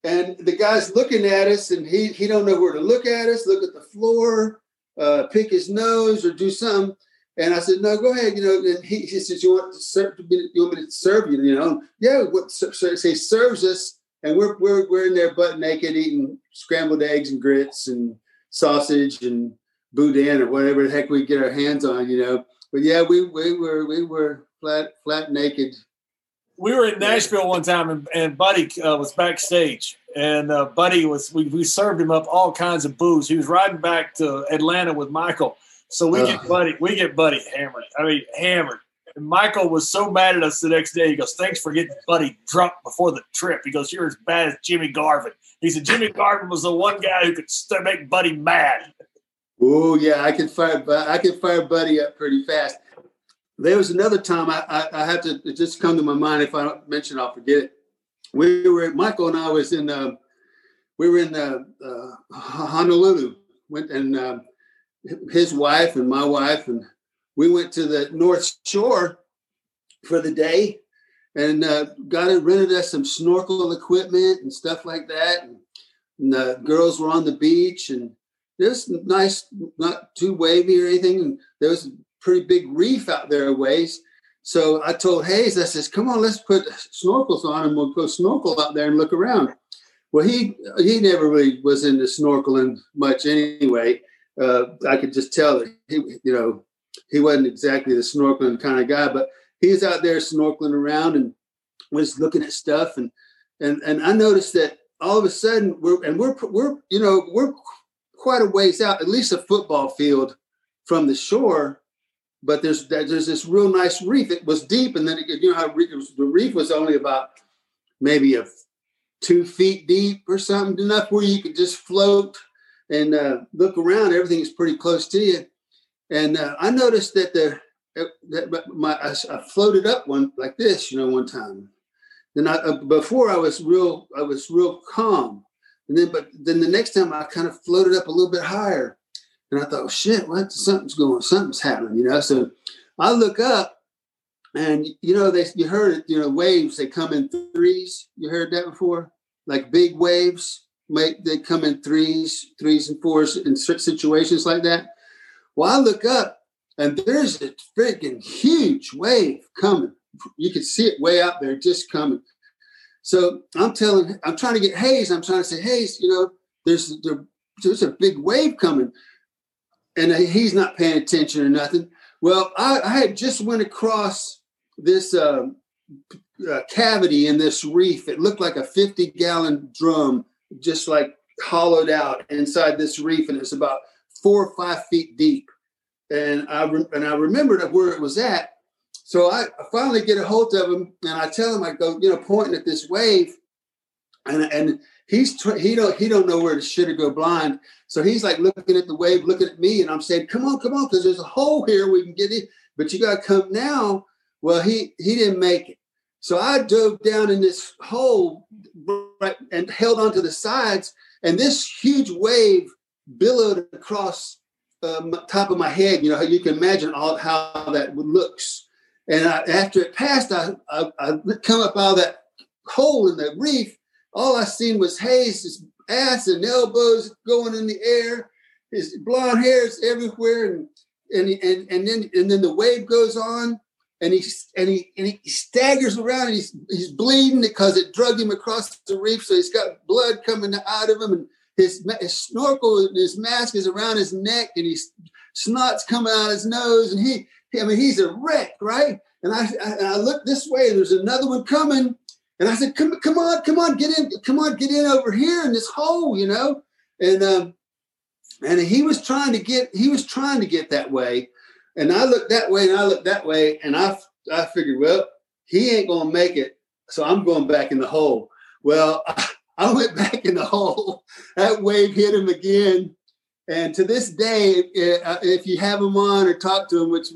and the guy's looking at us, and he he don't know where to look at us, look at the floor, uh, pick his nose, or do something. And I said, no, go ahead. You know, and he, he says, you want to serve, you want me to serve you? You know, yeah. What so, he serves us, and we're we're we're in there butt naked eating scrambled eggs and grits and sausage and boudin or whatever the heck we get our hands on. You know, but yeah, we we were we were flat flat naked. we were in Nashville one time, and, and Buddy uh, was backstage, and uh, Buddy was we, we served him up all kinds of booze. He was riding back to Atlanta with Michael, so we get Buddy we get Buddy hammered. I mean hammered. And Michael was so mad at us the next day. He goes, "Thanks for getting Buddy drunk before the trip." He goes, "You're as bad as Jimmy Garvin." He said, "Jimmy Garvin was the one guy who could st- make Buddy mad." Oh yeah, I can fire. I can fire Buddy up pretty fast. There was another time I, I, I have to it just come to my mind. If I don't mention, I'll forget it. We were Michael and I was in. Uh, we were in uh, uh, Honolulu. Went and uh, his wife and my wife and we went to the North Shore for the day and uh, got it rented us some snorkel equipment and stuff like that. And, and the girls were on the beach and it was nice, not too wavy or anything. And there was a pretty big reef out there a ways. So I told Hayes, I says, come on, let's put snorkels on and we'll go snorkel out there and look around. Well, he he never really was into snorkeling much anyway. Uh, I could just tell that he, you know, he wasn't exactly the snorkeling kind of guy, but he's out there snorkeling around and was looking at stuff. And and and I noticed that all of a sudden we're and we're we're you know we're quite a ways out, at least a football field from the shore but there's there's this real nice reef. It was deep, and then it, you know how was, the reef was only about maybe a two feet deep or something, enough where you could just float and uh, look around. Everything is pretty close to you. And uh, I noticed that the uh, that my I, I, floated up one like this, you know, one time. Then I, uh, before I was real, I was real calm. And then, but then the next time I kind of floated up a little bit higher and I thought, shit, what? Something's going, something's happening, you know. So I look up and you know, they you heard it, you know, waves, they come in threes. You heard that before? Like big waves, make they come in threes, threes and fours in situations like that. Well, I look up and there's a freaking huge wave coming. You can see it way out there just coming. So I'm telling, I'm trying to get Hayes. I'm trying to say, Hayes, you know, there's there, there's a big wave coming and he's not paying attention or nothing. Well, I, I had just went across this uh, uh, cavity in this reef. It looked like a 50 gallon drum, just like hollowed out inside this reef, and it's about four or five feet deep. And I re- and I remembered where it was at. So I, finally get a hold of him, and I tell him, I go, you know, pointing at this wave, and and he's he don't he don't know where to shit or go blind. So he's like looking at the wave, looking at me, and I'm saying, "Come on, come on, because there's a hole here we can get in, but you got to come now." Well, he he didn't make it, so I dove down in this hole right, and held onto the sides, and this huge wave billowed across um, top of my head. You know, you can imagine all how that looks. And I, after it passed, I, I, I come up out of that hole in the reef, all I seen was Hayes, his ass and elbows going in the air, his blonde hairs everywhere, and and and and then and then the wave goes on, and he and he and he staggers around, and he's he's bleeding because it drug him across the reef, so he's got blood coming out of him, and his, his snorkel and his mask is around his neck, and he's snot's coming out of his nose, and he, I mean, he's a wreck, right? And I, I, I look this way, and there's another one coming, and I said, come, come on, come on, get in, come on, get in over here in this hole, you know? And um, and he was trying to get, he was trying to get that way. And I looked that way and I looked that way. And I I figured, well, he ain't gonna make it. So I'm going back in the hole. Well, I, went back in the hole. That wave hit him again. And to this day, uh, if you have him on or talk to him, which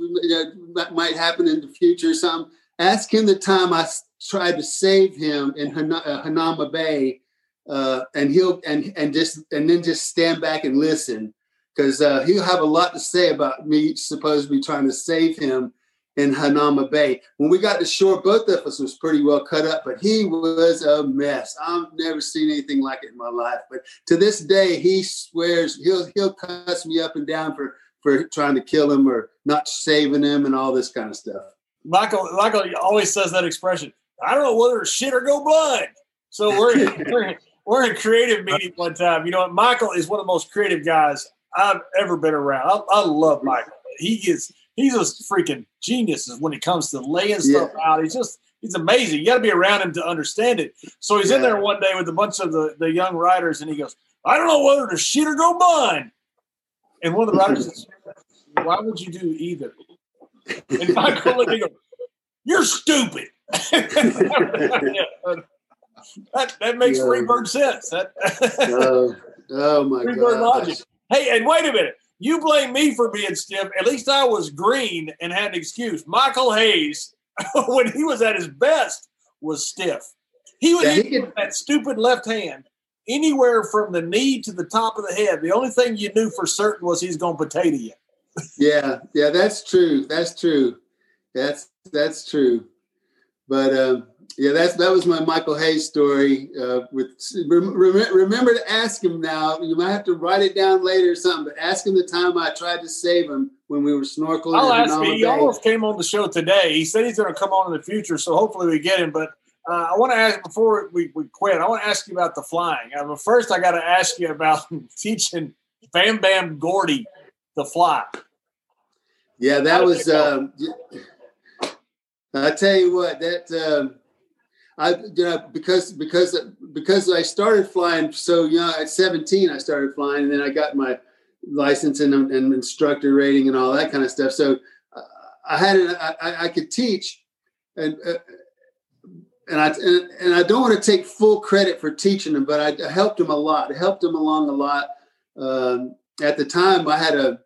might happen in the future or something, ask him the time I tried to save him in Hanauma Bay, uh, and he'll and and just and then just stand back and listen because uh, he'll have a lot to say about me supposedly trying to save him in Hanauma Bay. When we got to shore, both of us was pretty well cut up, but he was a mess. I've never seen anything like it in my life. But to this day, he swears he'll he'll cuss me up and down for for trying to kill him or not saving him and all this kind of stuff. Michael Michael always says that expression. I don't know whether to shit or go blind. So we're we're, we're in a creative meeting one time. You know, Michael is one of the most creative guys I've ever been around. I, I love Michael. He is he's a freaking genius when it comes to laying stuff yeah. out. He's just he's amazing. You got to be around him to understand it. So he's yeah. in there one day with a bunch of the, the young writers, and he goes, "I don't know whether to shoot or go blind." And one of the writers says, "Why would you do either?" And Michael looked at him, "You're stupid." that, that makes yeah. Freebird sense. That, oh, oh my god! Logic. Hey, and wait a minute. You blame me for being stiff. At least I was green and had an excuse. Michael Hayes, when he was at his best, was stiff. He was yeah, that stupid left hand anywhere from the knee to the top of the head. The only thing you knew for certain was he's going to potato you. yeah, yeah, that's true. That's true. That's that's true. But um, yeah, that's that was my Michael Hayes story. Uh, with remember to ask him now. You might have to write it down later or something. But ask him the time I tried to save him when we were snorkeling. I'll ask you. He almost came on the show today. He said he's going to come on in the future, so hopefully we get him. But uh, I want to ask before we, we quit. I want to ask you about the flying. Uh, but first, I got to ask you about teaching Bam Bam Gordy to fly. Yeah, that was. Um, I tell you what, that um, I you know because because because I started flying so young at 17, I started flying, and then I got my license and, and instructor rating and all that kind of stuff. So uh, I had I, I could teach, and uh, and I and, and, I don't want to take full credit for teaching them, but I, helped them a lot. Helped them along a lot. Um, at the time, I had a,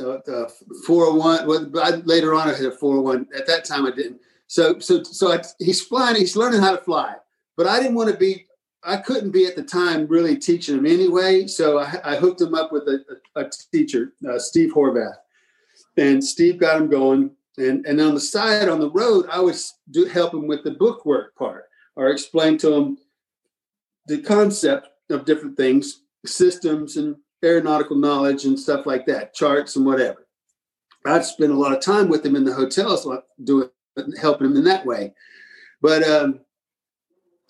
a, a 401. Well, I, later on, I had a 401. At that time, I didn't. So so so I, he's flying. He's learning how to fly, but I didn't want to be. I couldn't be at the time really teaching him anyway. So I, I hooked him up with a, a teacher, uh, Steve Horvath, and Steve got him going and and on the side on the road, I would do, help him with the bookwork part or explain to him the concept of different things, systems and aeronautical knowledge and stuff like that, charts and whatever. I'd spend a lot of time with him in the hotels, doing helping him in that way. But um,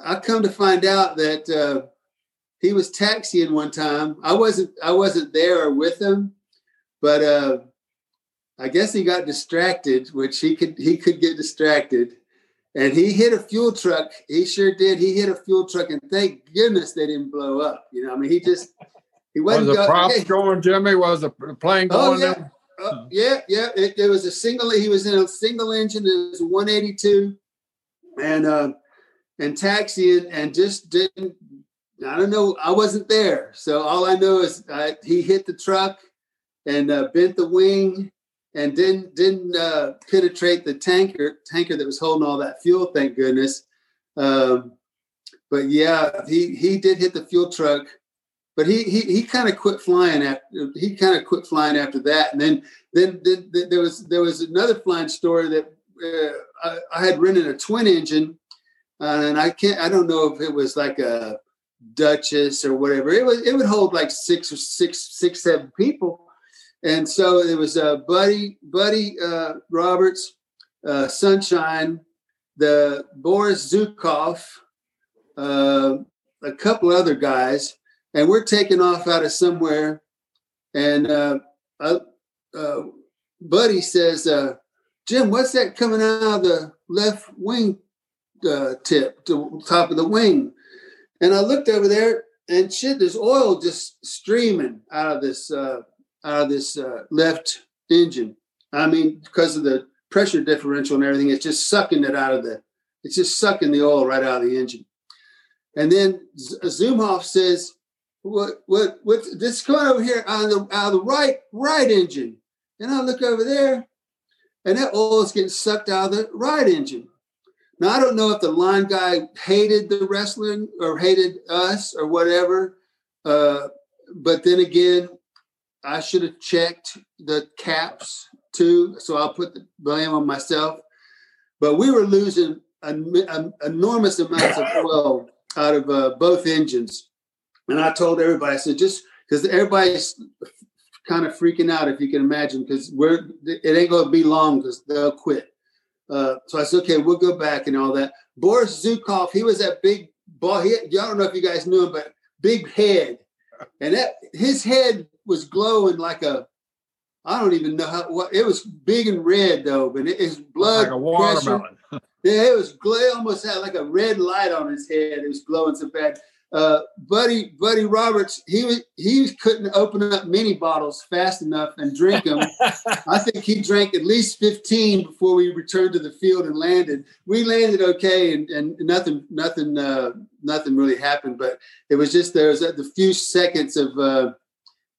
I come to find out that uh, he was taxiing one time. I wasn't I wasn't there with him, but uh, I guess he got distracted, which he could he could get distracted, and he hit a fuel truck. He sure did. He hit a fuel truck, and thank goodness they didn't blow up. You know, I mean, he just he wasn't was the hey, going, Jimmy. Was the plane oh, going? Oh, yeah. Uh, yeah, yeah. It, it, was a single. He was in a single engine. It was a 182, and uh, and taxiing, and just didn't. I don't know. I wasn't there, so all I know is uh, he hit the truck and uh, bent the wing and didn't didn't uh, penetrate the tanker tanker that was holding all that fuel. Thank goodness. Um, but yeah, he he did hit the fuel truck, but he he he kind of quit flying after he kind of quit flying after that. And then then, then, then there was there was another flying story that uh, I, I, had rented a twin engine, uh, and I can't I don't know if it was like a Duchess or whatever. It was it would hold like six or six six seven people and so it was uh, Buddy Buddy uh, Roberts, uh, Sunshine, the Boris Zukov, uh, a couple other guys, and we're taking off out of somewhere. And uh, uh, Buddy says, "Jim, what's that coming out of the left wing tip, the top of the wing?" And I looked over there, and shit, there's oil just streaming out of this out of this uh, left engine. I mean, because of the pressure differential and everything, it's just sucking it out of the, it's just sucking the oil right out of the engine. And then Zumhofe says, "What? What? What? This coming over here on the of the right right engine." And I look over there, and that oil is getting sucked out of the right engine. Now I don't know if the line guy hated the wrestling or hated us or whatever, uh, but then again, I should have checked the caps too, so I'll put the blame on myself. But we were losing an, an enormous amounts of oil out of uh, both engines, and I told everybody, I said, just because everybody's kind of freaking out, if you can imagine, because we're it ain't going to be long because they'll quit. Uh, so I said, okay, we'll go back and all that. Boris Zukov, he was that big ball. He, I don't know if you guys knew him, but big head, and that his head was glowing like a I don't even know how what it was big and red though, but it, his blood like a watermelon. yeah, it was glow almost had like a red light on his head. It was glowing so bad. Uh, Buddy Buddy Roberts, he he couldn't open up many bottles fast enough and drink them. I think he drank at least fifteen before we returned to the field and landed. We landed okay, and, and nothing nothing uh, nothing really happened. But it was just there was the few seconds of uh,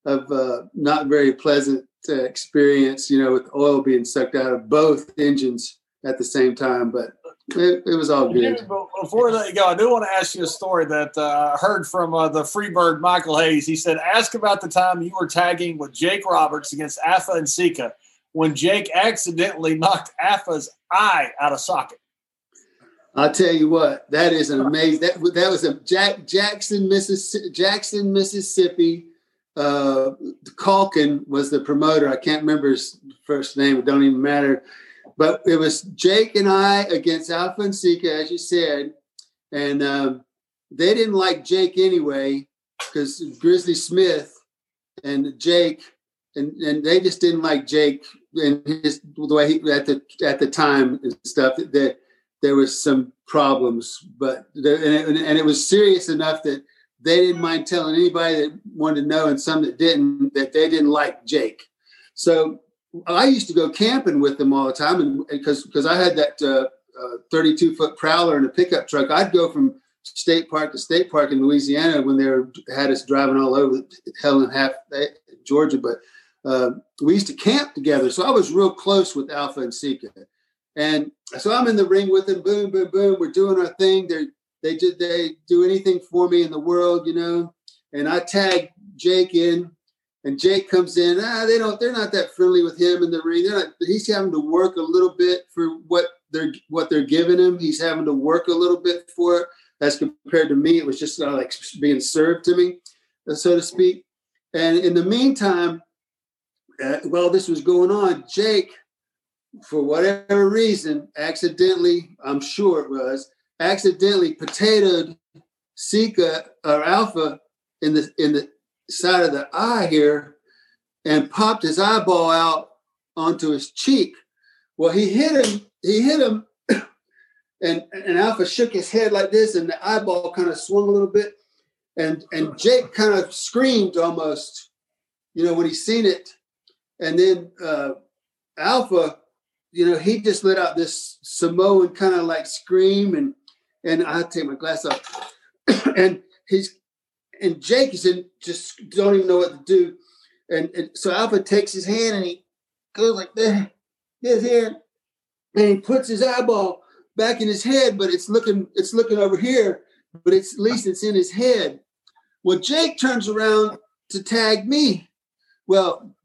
of uh, not very pleasant uh, experience, you know, with oil being sucked out of both engines at the same time. But it, it was all good. Before I let you go, I do want to ask you a story that uh, I heard from uh, the Freebird Michael Hayes. He said, "Ask about the time you were tagging with Jake Roberts against Afa and Sika when Jake accidentally knocked Afa's eye out of socket." I'll tell you what, that is an amazing. That that was a Jack Jackson, Mississippi. Jackson, Mississippi uh, Culkin was the promoter. I can't remember his first name. It don't even matter. But it was Jake and I against Afa and Sika, as you said, and um, they didn't like Jake anyway because Grizzly Smith and Jake and and they just didn't like Jake and his the way he at the at the time and stuff that there was some problems, but there, and, it, and it was serious enough that they didn't mind telling anybody that wanted to know and some that didn't that they didn't like Jake. So I used to go camping with them all the time, and because because I had that uh, uh, 32 foot prowler and a pickup truck, I'd go from state park to state park in Louisiana when they were, had us driving all over hell and half eh, Georgia, but uh, we used to camp together. So I was real close with Afa and Sika. And so I'm in the ring with them, boom, boom, boom. We're doing our thing. They they did they do anything for me in the world, you know. And I tag Jake in, and Jake comes in. Ah, they don't. They're not that friendly with him in the ring. They're not. He's having to work a little bit for what they're what they're giving him. He's having to work a little bit for it as compared to me. It was just like being served to me, so to speak. And in the meantime, uh, while this was going on, Jake, for whatever reason, accidentally, I'm sure it was, accidentally potatoed Sika or Afa in the in the side of the eye here and popped his eyeball out onto his cheek. Well, he hit him, he hit him, and, and Afa shook his head like this, and the eyeball kind of swung a little bit. And and Jake kind of screamed almost, you know, when he seen it. And then uh, Afa, you know, he just let out this Samoan kind of like scream, and and I take my glass off, and he's and Jake is in just don't even know what to do, and, and so Afa takes his hand and he goes like that, his hand, and he puts his eyeball back in his head, but it's looking it's looking over here, but it's at least it's in his head. Well, Jake turns around to tag me. Well,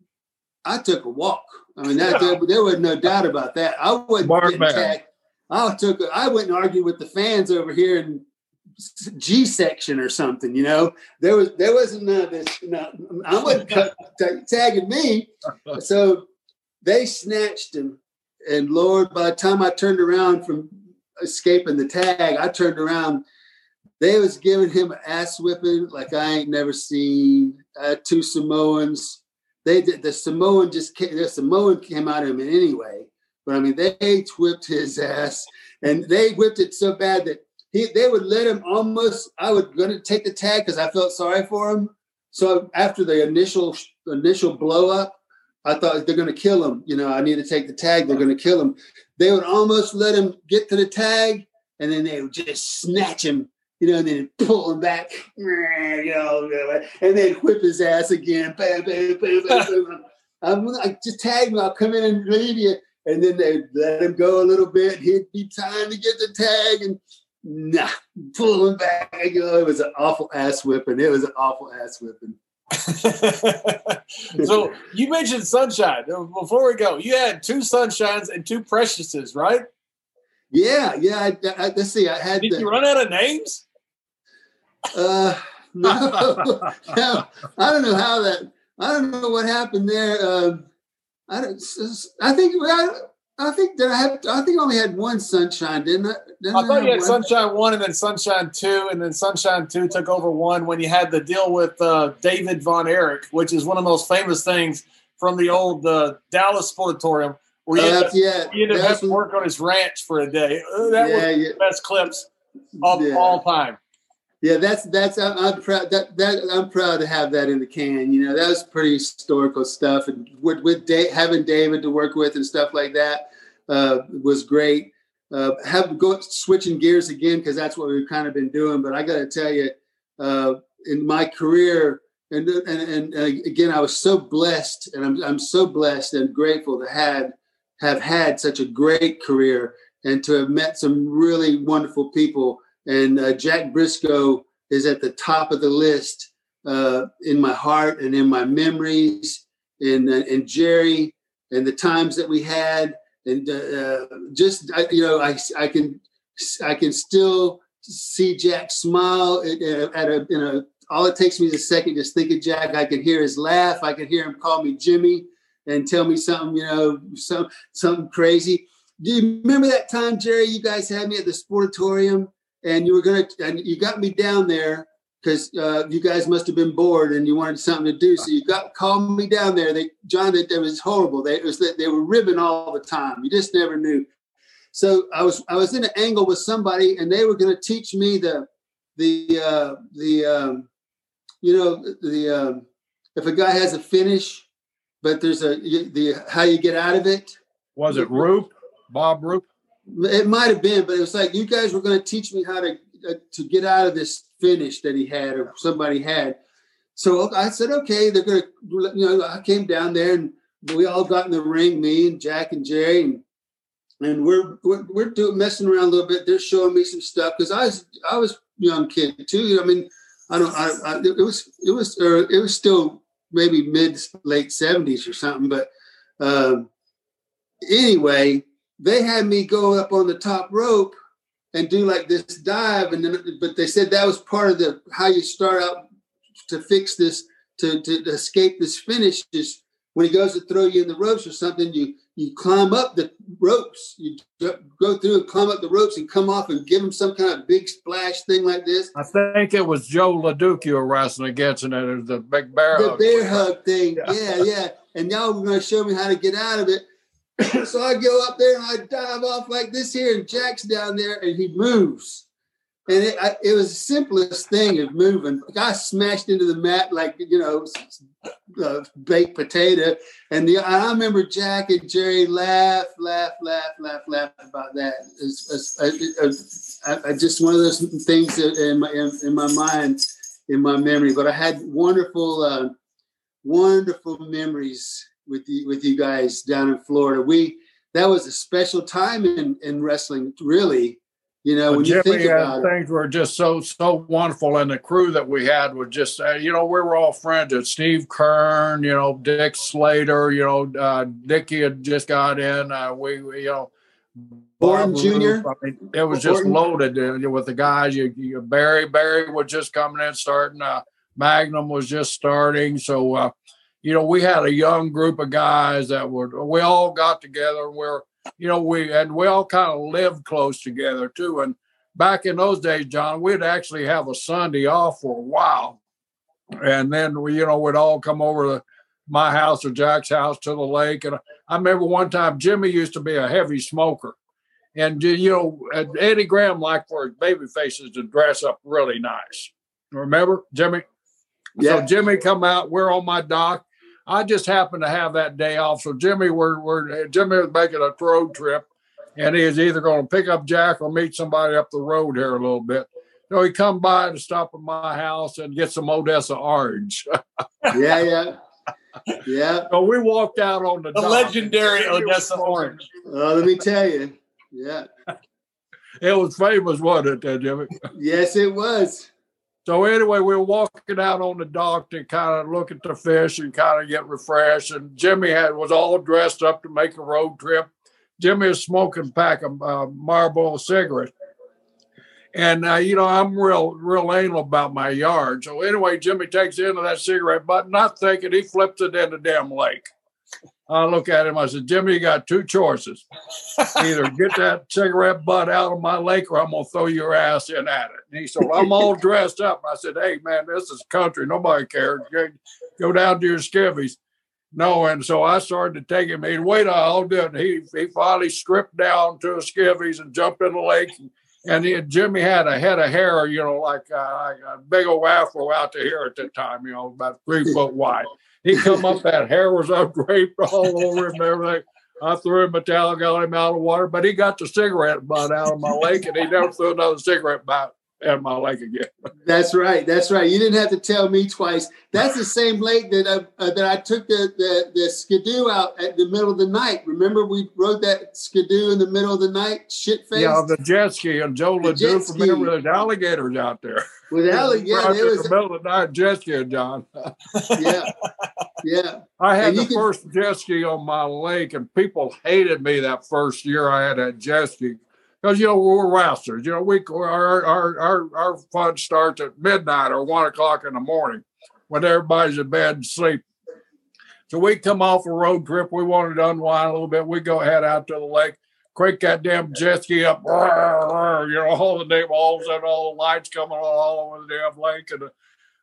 I took a walk. I mean, that, there, there was no doubt about that. I wasn't Mark getting tagged. I took. I went and argued with the fans over here in G section or something. You know, there was there wasn't none of this. No, I wasn't cut- ta- tagging me. So they snatched him, and Lord, by the time I turned around from escaping the tag, I turned around. They was giving him an ass whipping like I ain't never seen. Uh, two Samoans they did the Samoan just came, the Samoan came out of him anyway. But I mean, they whipped his ass, and they whipped it so bad that he they would let him almost. I was going to take the tag because I felt sorry for him. So after the initial initial blow up, I thought they're going to kill him. You know, I need to take the tag. They're going to kill him. They would almost let him get to the tag, and then they would just snatch him you know, and then pull him back, you know, and then whip his ass again. Bam, bam, bam, bam, bam. I'm like, just tag me, I'll come in and leave you. And then they let him go a little bit. He'd be trying to get the tag and nah, pulling back. I go, it was an awful ass whipping. It was an awful ass whipping. so you mentioned sunshine before we go. You had two sunshines and two preciouses, right? Yeah, yeah. I, I, let's see. I had. Did the, you run out of names? Uh, no, no, I don't know how that. I don't know what happened there. Um, I don't. I think I, I think that I. I think I only had one sunshine, didn't I? Didn't I thought you had one? Sunshine One and then Sunshine Two, and then Sunshine Two took over one when you had the deal with uh, David Von Erich, which is one of the most famous things from the old uh, Dallas Sportatorium, where you Uh, ended, yeah, you ended up having to work on his ranch for a day. Uh, That Yeah, was yeah. the best clips of Yeah. all time. Yeah, that's that's I'm, I'm proud that that I'm proud to have that in the can. You know, that was pretty historical stuff, and with with da- having David to work with and stuff like that uh, was great. Uh, have go switching gears again because that's what we've kind of been doing. But I got to tell you, uh, in my career, and, and and and again, I was so blessed, and I'm I'm so blessed and grateful to have have had such a great career and to have met some really wonderful people and uh, Jack Brisco is at the top of the list uh, in my heart and in my memories, and uh, and Jerry and the times that we had, and uh, uh, just I, you know I I can I can still see Jack smile at, at a in a all it takes me is a second just think of Jack. I can hear his laugh. I can hear him call me Jimmy and tell me something, you know, some something crazy. Do you remember that time, Jerry? You guys had me at the sportatorium, and you were gonna, and you got me down there because uh, you guys must have been bored and you wanted something to do. So you got called me down there. They, John, it was horrible. They, it was they were ribbing all the time. You just never knew. So I was I was in an angle with somebody, and they were going to teach me the the uh, the um, you know the um, if a guy has a finish, but there's a the how you get out of it. Was it Roop? Bob Roop? It might have been, but it was like you guys were going to teach me how to uh, to get out of this finish that he had or somebody had. So I said, okay, they're going to, you know, I came down there and we all got in the ring, me and Jack and Jerry, and and we're we're, we're doing messing around a little bit. They're showing me some stuff because I was I was young kid too. I mean, I don't. I, I it was it was uh, it was still maybe mid late seventies or something. But um, anyway, they had me go up on the top rope and do like this dive, and then but they said that was part of the how you start out to fix this to to escape this finish is when he goes to throw you in the ropes or something, you you climb up the ropes, you go through and climb up the ropes and come off and give him some kind of big splash thing like this. I think it was Joe LeDuc you were wrestling against, and it was the big bear the hug. bear hug thing. Yeah. yeah, yeah. And y'all were going to show me how to get out of it. so I go up there and I dive off like this here, and Jack's down there and he moves. And it, I, it was the simplest thing of moving. I smashed into the mat like, you know, uh, baked potato. And the, I remember Jack and Jerry laugh, laugh, laugh, laugh, laugh about that. It's, I, just one of those things in my, in, in, my mind, in my memory. But I had wonderful, uh, wonderful memories with you, with you guys down in Florida. We, that was a special time in, in wrestling, really you know, when Jimmy, you think about things were just so so wonderful, and the crew that we had was just uh, you know we were all friends. At Steve Keirn, you know Dick Slater, you know uh, Dickie had just got in. Uh, we, we, you know. Born Jr. I mean, it was just loaded uh, with the guys. You, you, Barry Barry was just coming in, starting. Uh, Magnum was just starting, so uh, you know we had a young group of guys that were. We all got together. and We we're you know, we and we all kind of lived close together too. And back in those days, John, we'd actually have a Sunday off for a while, and then we, you know, we'd all come over to my house or Jack's house to the lake. And I remember one time Jimmy used to be a heavy smoker. And you know, Eddie Graham liked for his baby faces to dress up really nice. Remember, Jimmy? Yeah. So Jimmy come out, we're on my dock, I just happened to have that day off. So Jimmy, we're, we're Jimmy was making a road trip, and he is either going to pick up Jack or meet somebody up the road here a little bit. So he come by to stop at my house and get some Odessa orange. yeah, yeah. Yeah. So we walked out on the, the legendary Odessa orange. Uh, let me tell you. Yeah. it was famous, wasn't it, Jimmy? Yes, it was. So anyway, we were walking out on the dock to kind of look at the fish and kind of get refreshed. And Jimmy had was all dressed up to make a road trip. Jimmy was smoking a pack of uh, Marlboro cigarettes. And uh, you know, I'm real, real anal about my yard. So anyway, Jimmy takes the end of that cigarette butt, not thinking he flips it in the damn lake. I look at him. I said, Jimmy, you got two choices. Either get that cigarette butt out of my lake or I'm going to throw your ass in at it. And he said, well, I'm all dressed up. I said, hey, man, this is country. Nobody cares. Go down to your skivvies. No, and so I started to take him. He'd wait, I'll do it. He, he finally stripped down to his skivvies and jumped in the lake. And he, Jimmy had a head of hair, you know, like, uh, like a big old afro out to here at that time, you know, about three foot wide. He come up, that hair was up draped all over him and everything. I threw him a towel, got him out of water, but he got the cigarette butt out of my lake and he never threw another cigarette butt at my lake again. That's right. That's right. You didn't have to tell me twice. That's the same lake that I, uh, that I took the, the, the skidoo out at the middle of the night. Remember we rode that skidoo in the middle of the night, shit face? Yeah, the jet ski and Joe LeDuc. Remember there's alligators out there. With alligators. it was the middle of the night jet ski, John. yeah. Yeah. I had the can, first jet ski on my lake, and people hated me that first year I had that jet ski because you know we're wrestlers. You know, we our our our fun starts at midnight or one o'clock in the morning when everybody's in bed and sleep. So we come off a road trip. We wanted to unwind a little bit. We go head out to the lake, crank that damn jet ski up, you know, all the damn all and all the lights coming all over the damn lake, and uh,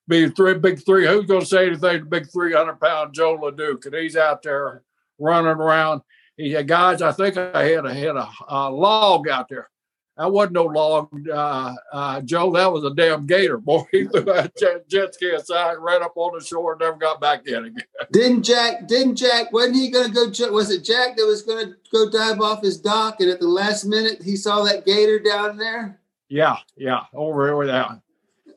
be three big three. Who's going to say anything to big three hundred pound Joe LeDuc? And he's out there running around. He said, guys, I think I had a had a, a log out there. That wasn't no log, uh, uh, Joe. That was a damn gator, boy. He threw that jet, jet ski aside, right up on the shore, and never got back in again. Didn't Jack? Didn't Jack? Wasn't he going to go? Was it Jack that was going to go dive off his dock, and at the last minute he saw that gator down there? Yeah, yeah, over over there.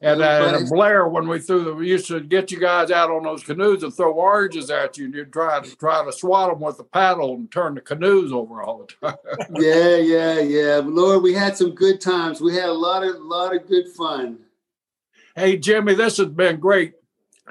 And, uh, and Blair, when we threw the, we used to get you guys out on those canoes and throw oranges at you, and you'd try to try to swat them with a paddle and turn the canoes over all the time. yeah, yeah, yeah. Lord, we had some good times. We had a lot of lot of good fun. Hey, Jimmy, this has been great.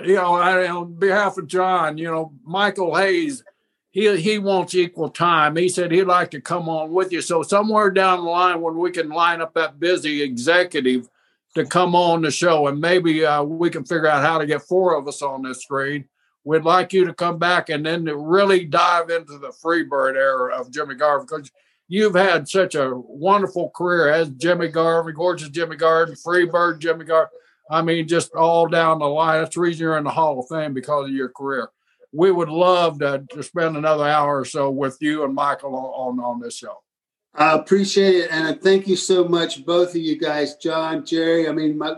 You know, I, on behalf of John, you know, Michael Hayes, he he wants equal time. He said he'd like to come on with you. So somewhere down the line, when we can line up that busy executive to come on the show, and maybe uh, we can figure out how to get four of us on this screen. We'd like you to come back and then to really dive into the Freebird era of Jimmy Garvin because you've had such a wonderful career as Jimmy Garvin, gorgeous Jimmy Garvin, Freebird Jimmy Garvin. I mean, just all down the line. That's the reason you're in the Hall of Fame because of your career. We would love to, to spend another hour or so with you and Michael on, on this show. I appreciate it. And I thank you so much, both of you guys, John, Jerry. I mean, my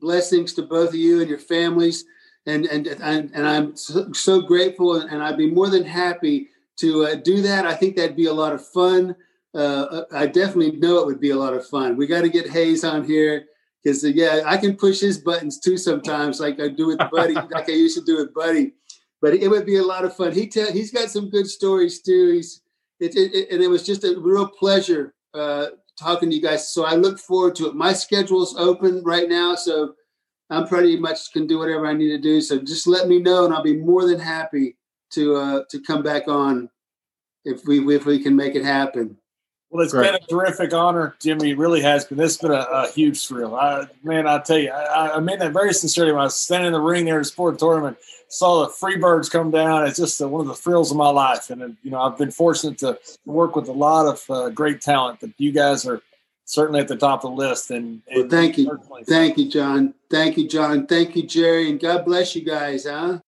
blessings to both of you and your families. And, and, and, and I'm so, grateful. And I'd be more than happy to uh, do that. I think that'd be a lot of fun. Uh, I definitely know it would be a lot of fun. We got to get Hayes on here because, uh, yeah, I can push his buttons too sometimes, like I do with Buddy, like I used to do with Buddy. But it would be a lot of fun. He tell, he's got some good stories too. He's it, it, and it was just a real pleasure uh, talking to you guys. So I look forward to it. My schedule's open right now, so I'm pretty much can do whatever I need to do. So just let me know, and I'll be more than happy to uh, to come back on if we if we can make it happen. Well, it's Great. been a terrific honor, Jimmy. It really has been. This has been a, a huge thrill. I, man, I tell you, I, I mean that very sincerely. When I was standing in the ring there at the Sportatorium, saw the Freebirds come down. It's just uh, one of the thrills of my life. And, uh, you know, I've been fortunate to work with a lot of uh, great talent, but you guys are certainly at the top of the list. And, and well, thank you. Thank you, John. Thank you, John. Thank you, Jerry. And God bless you guys, huh?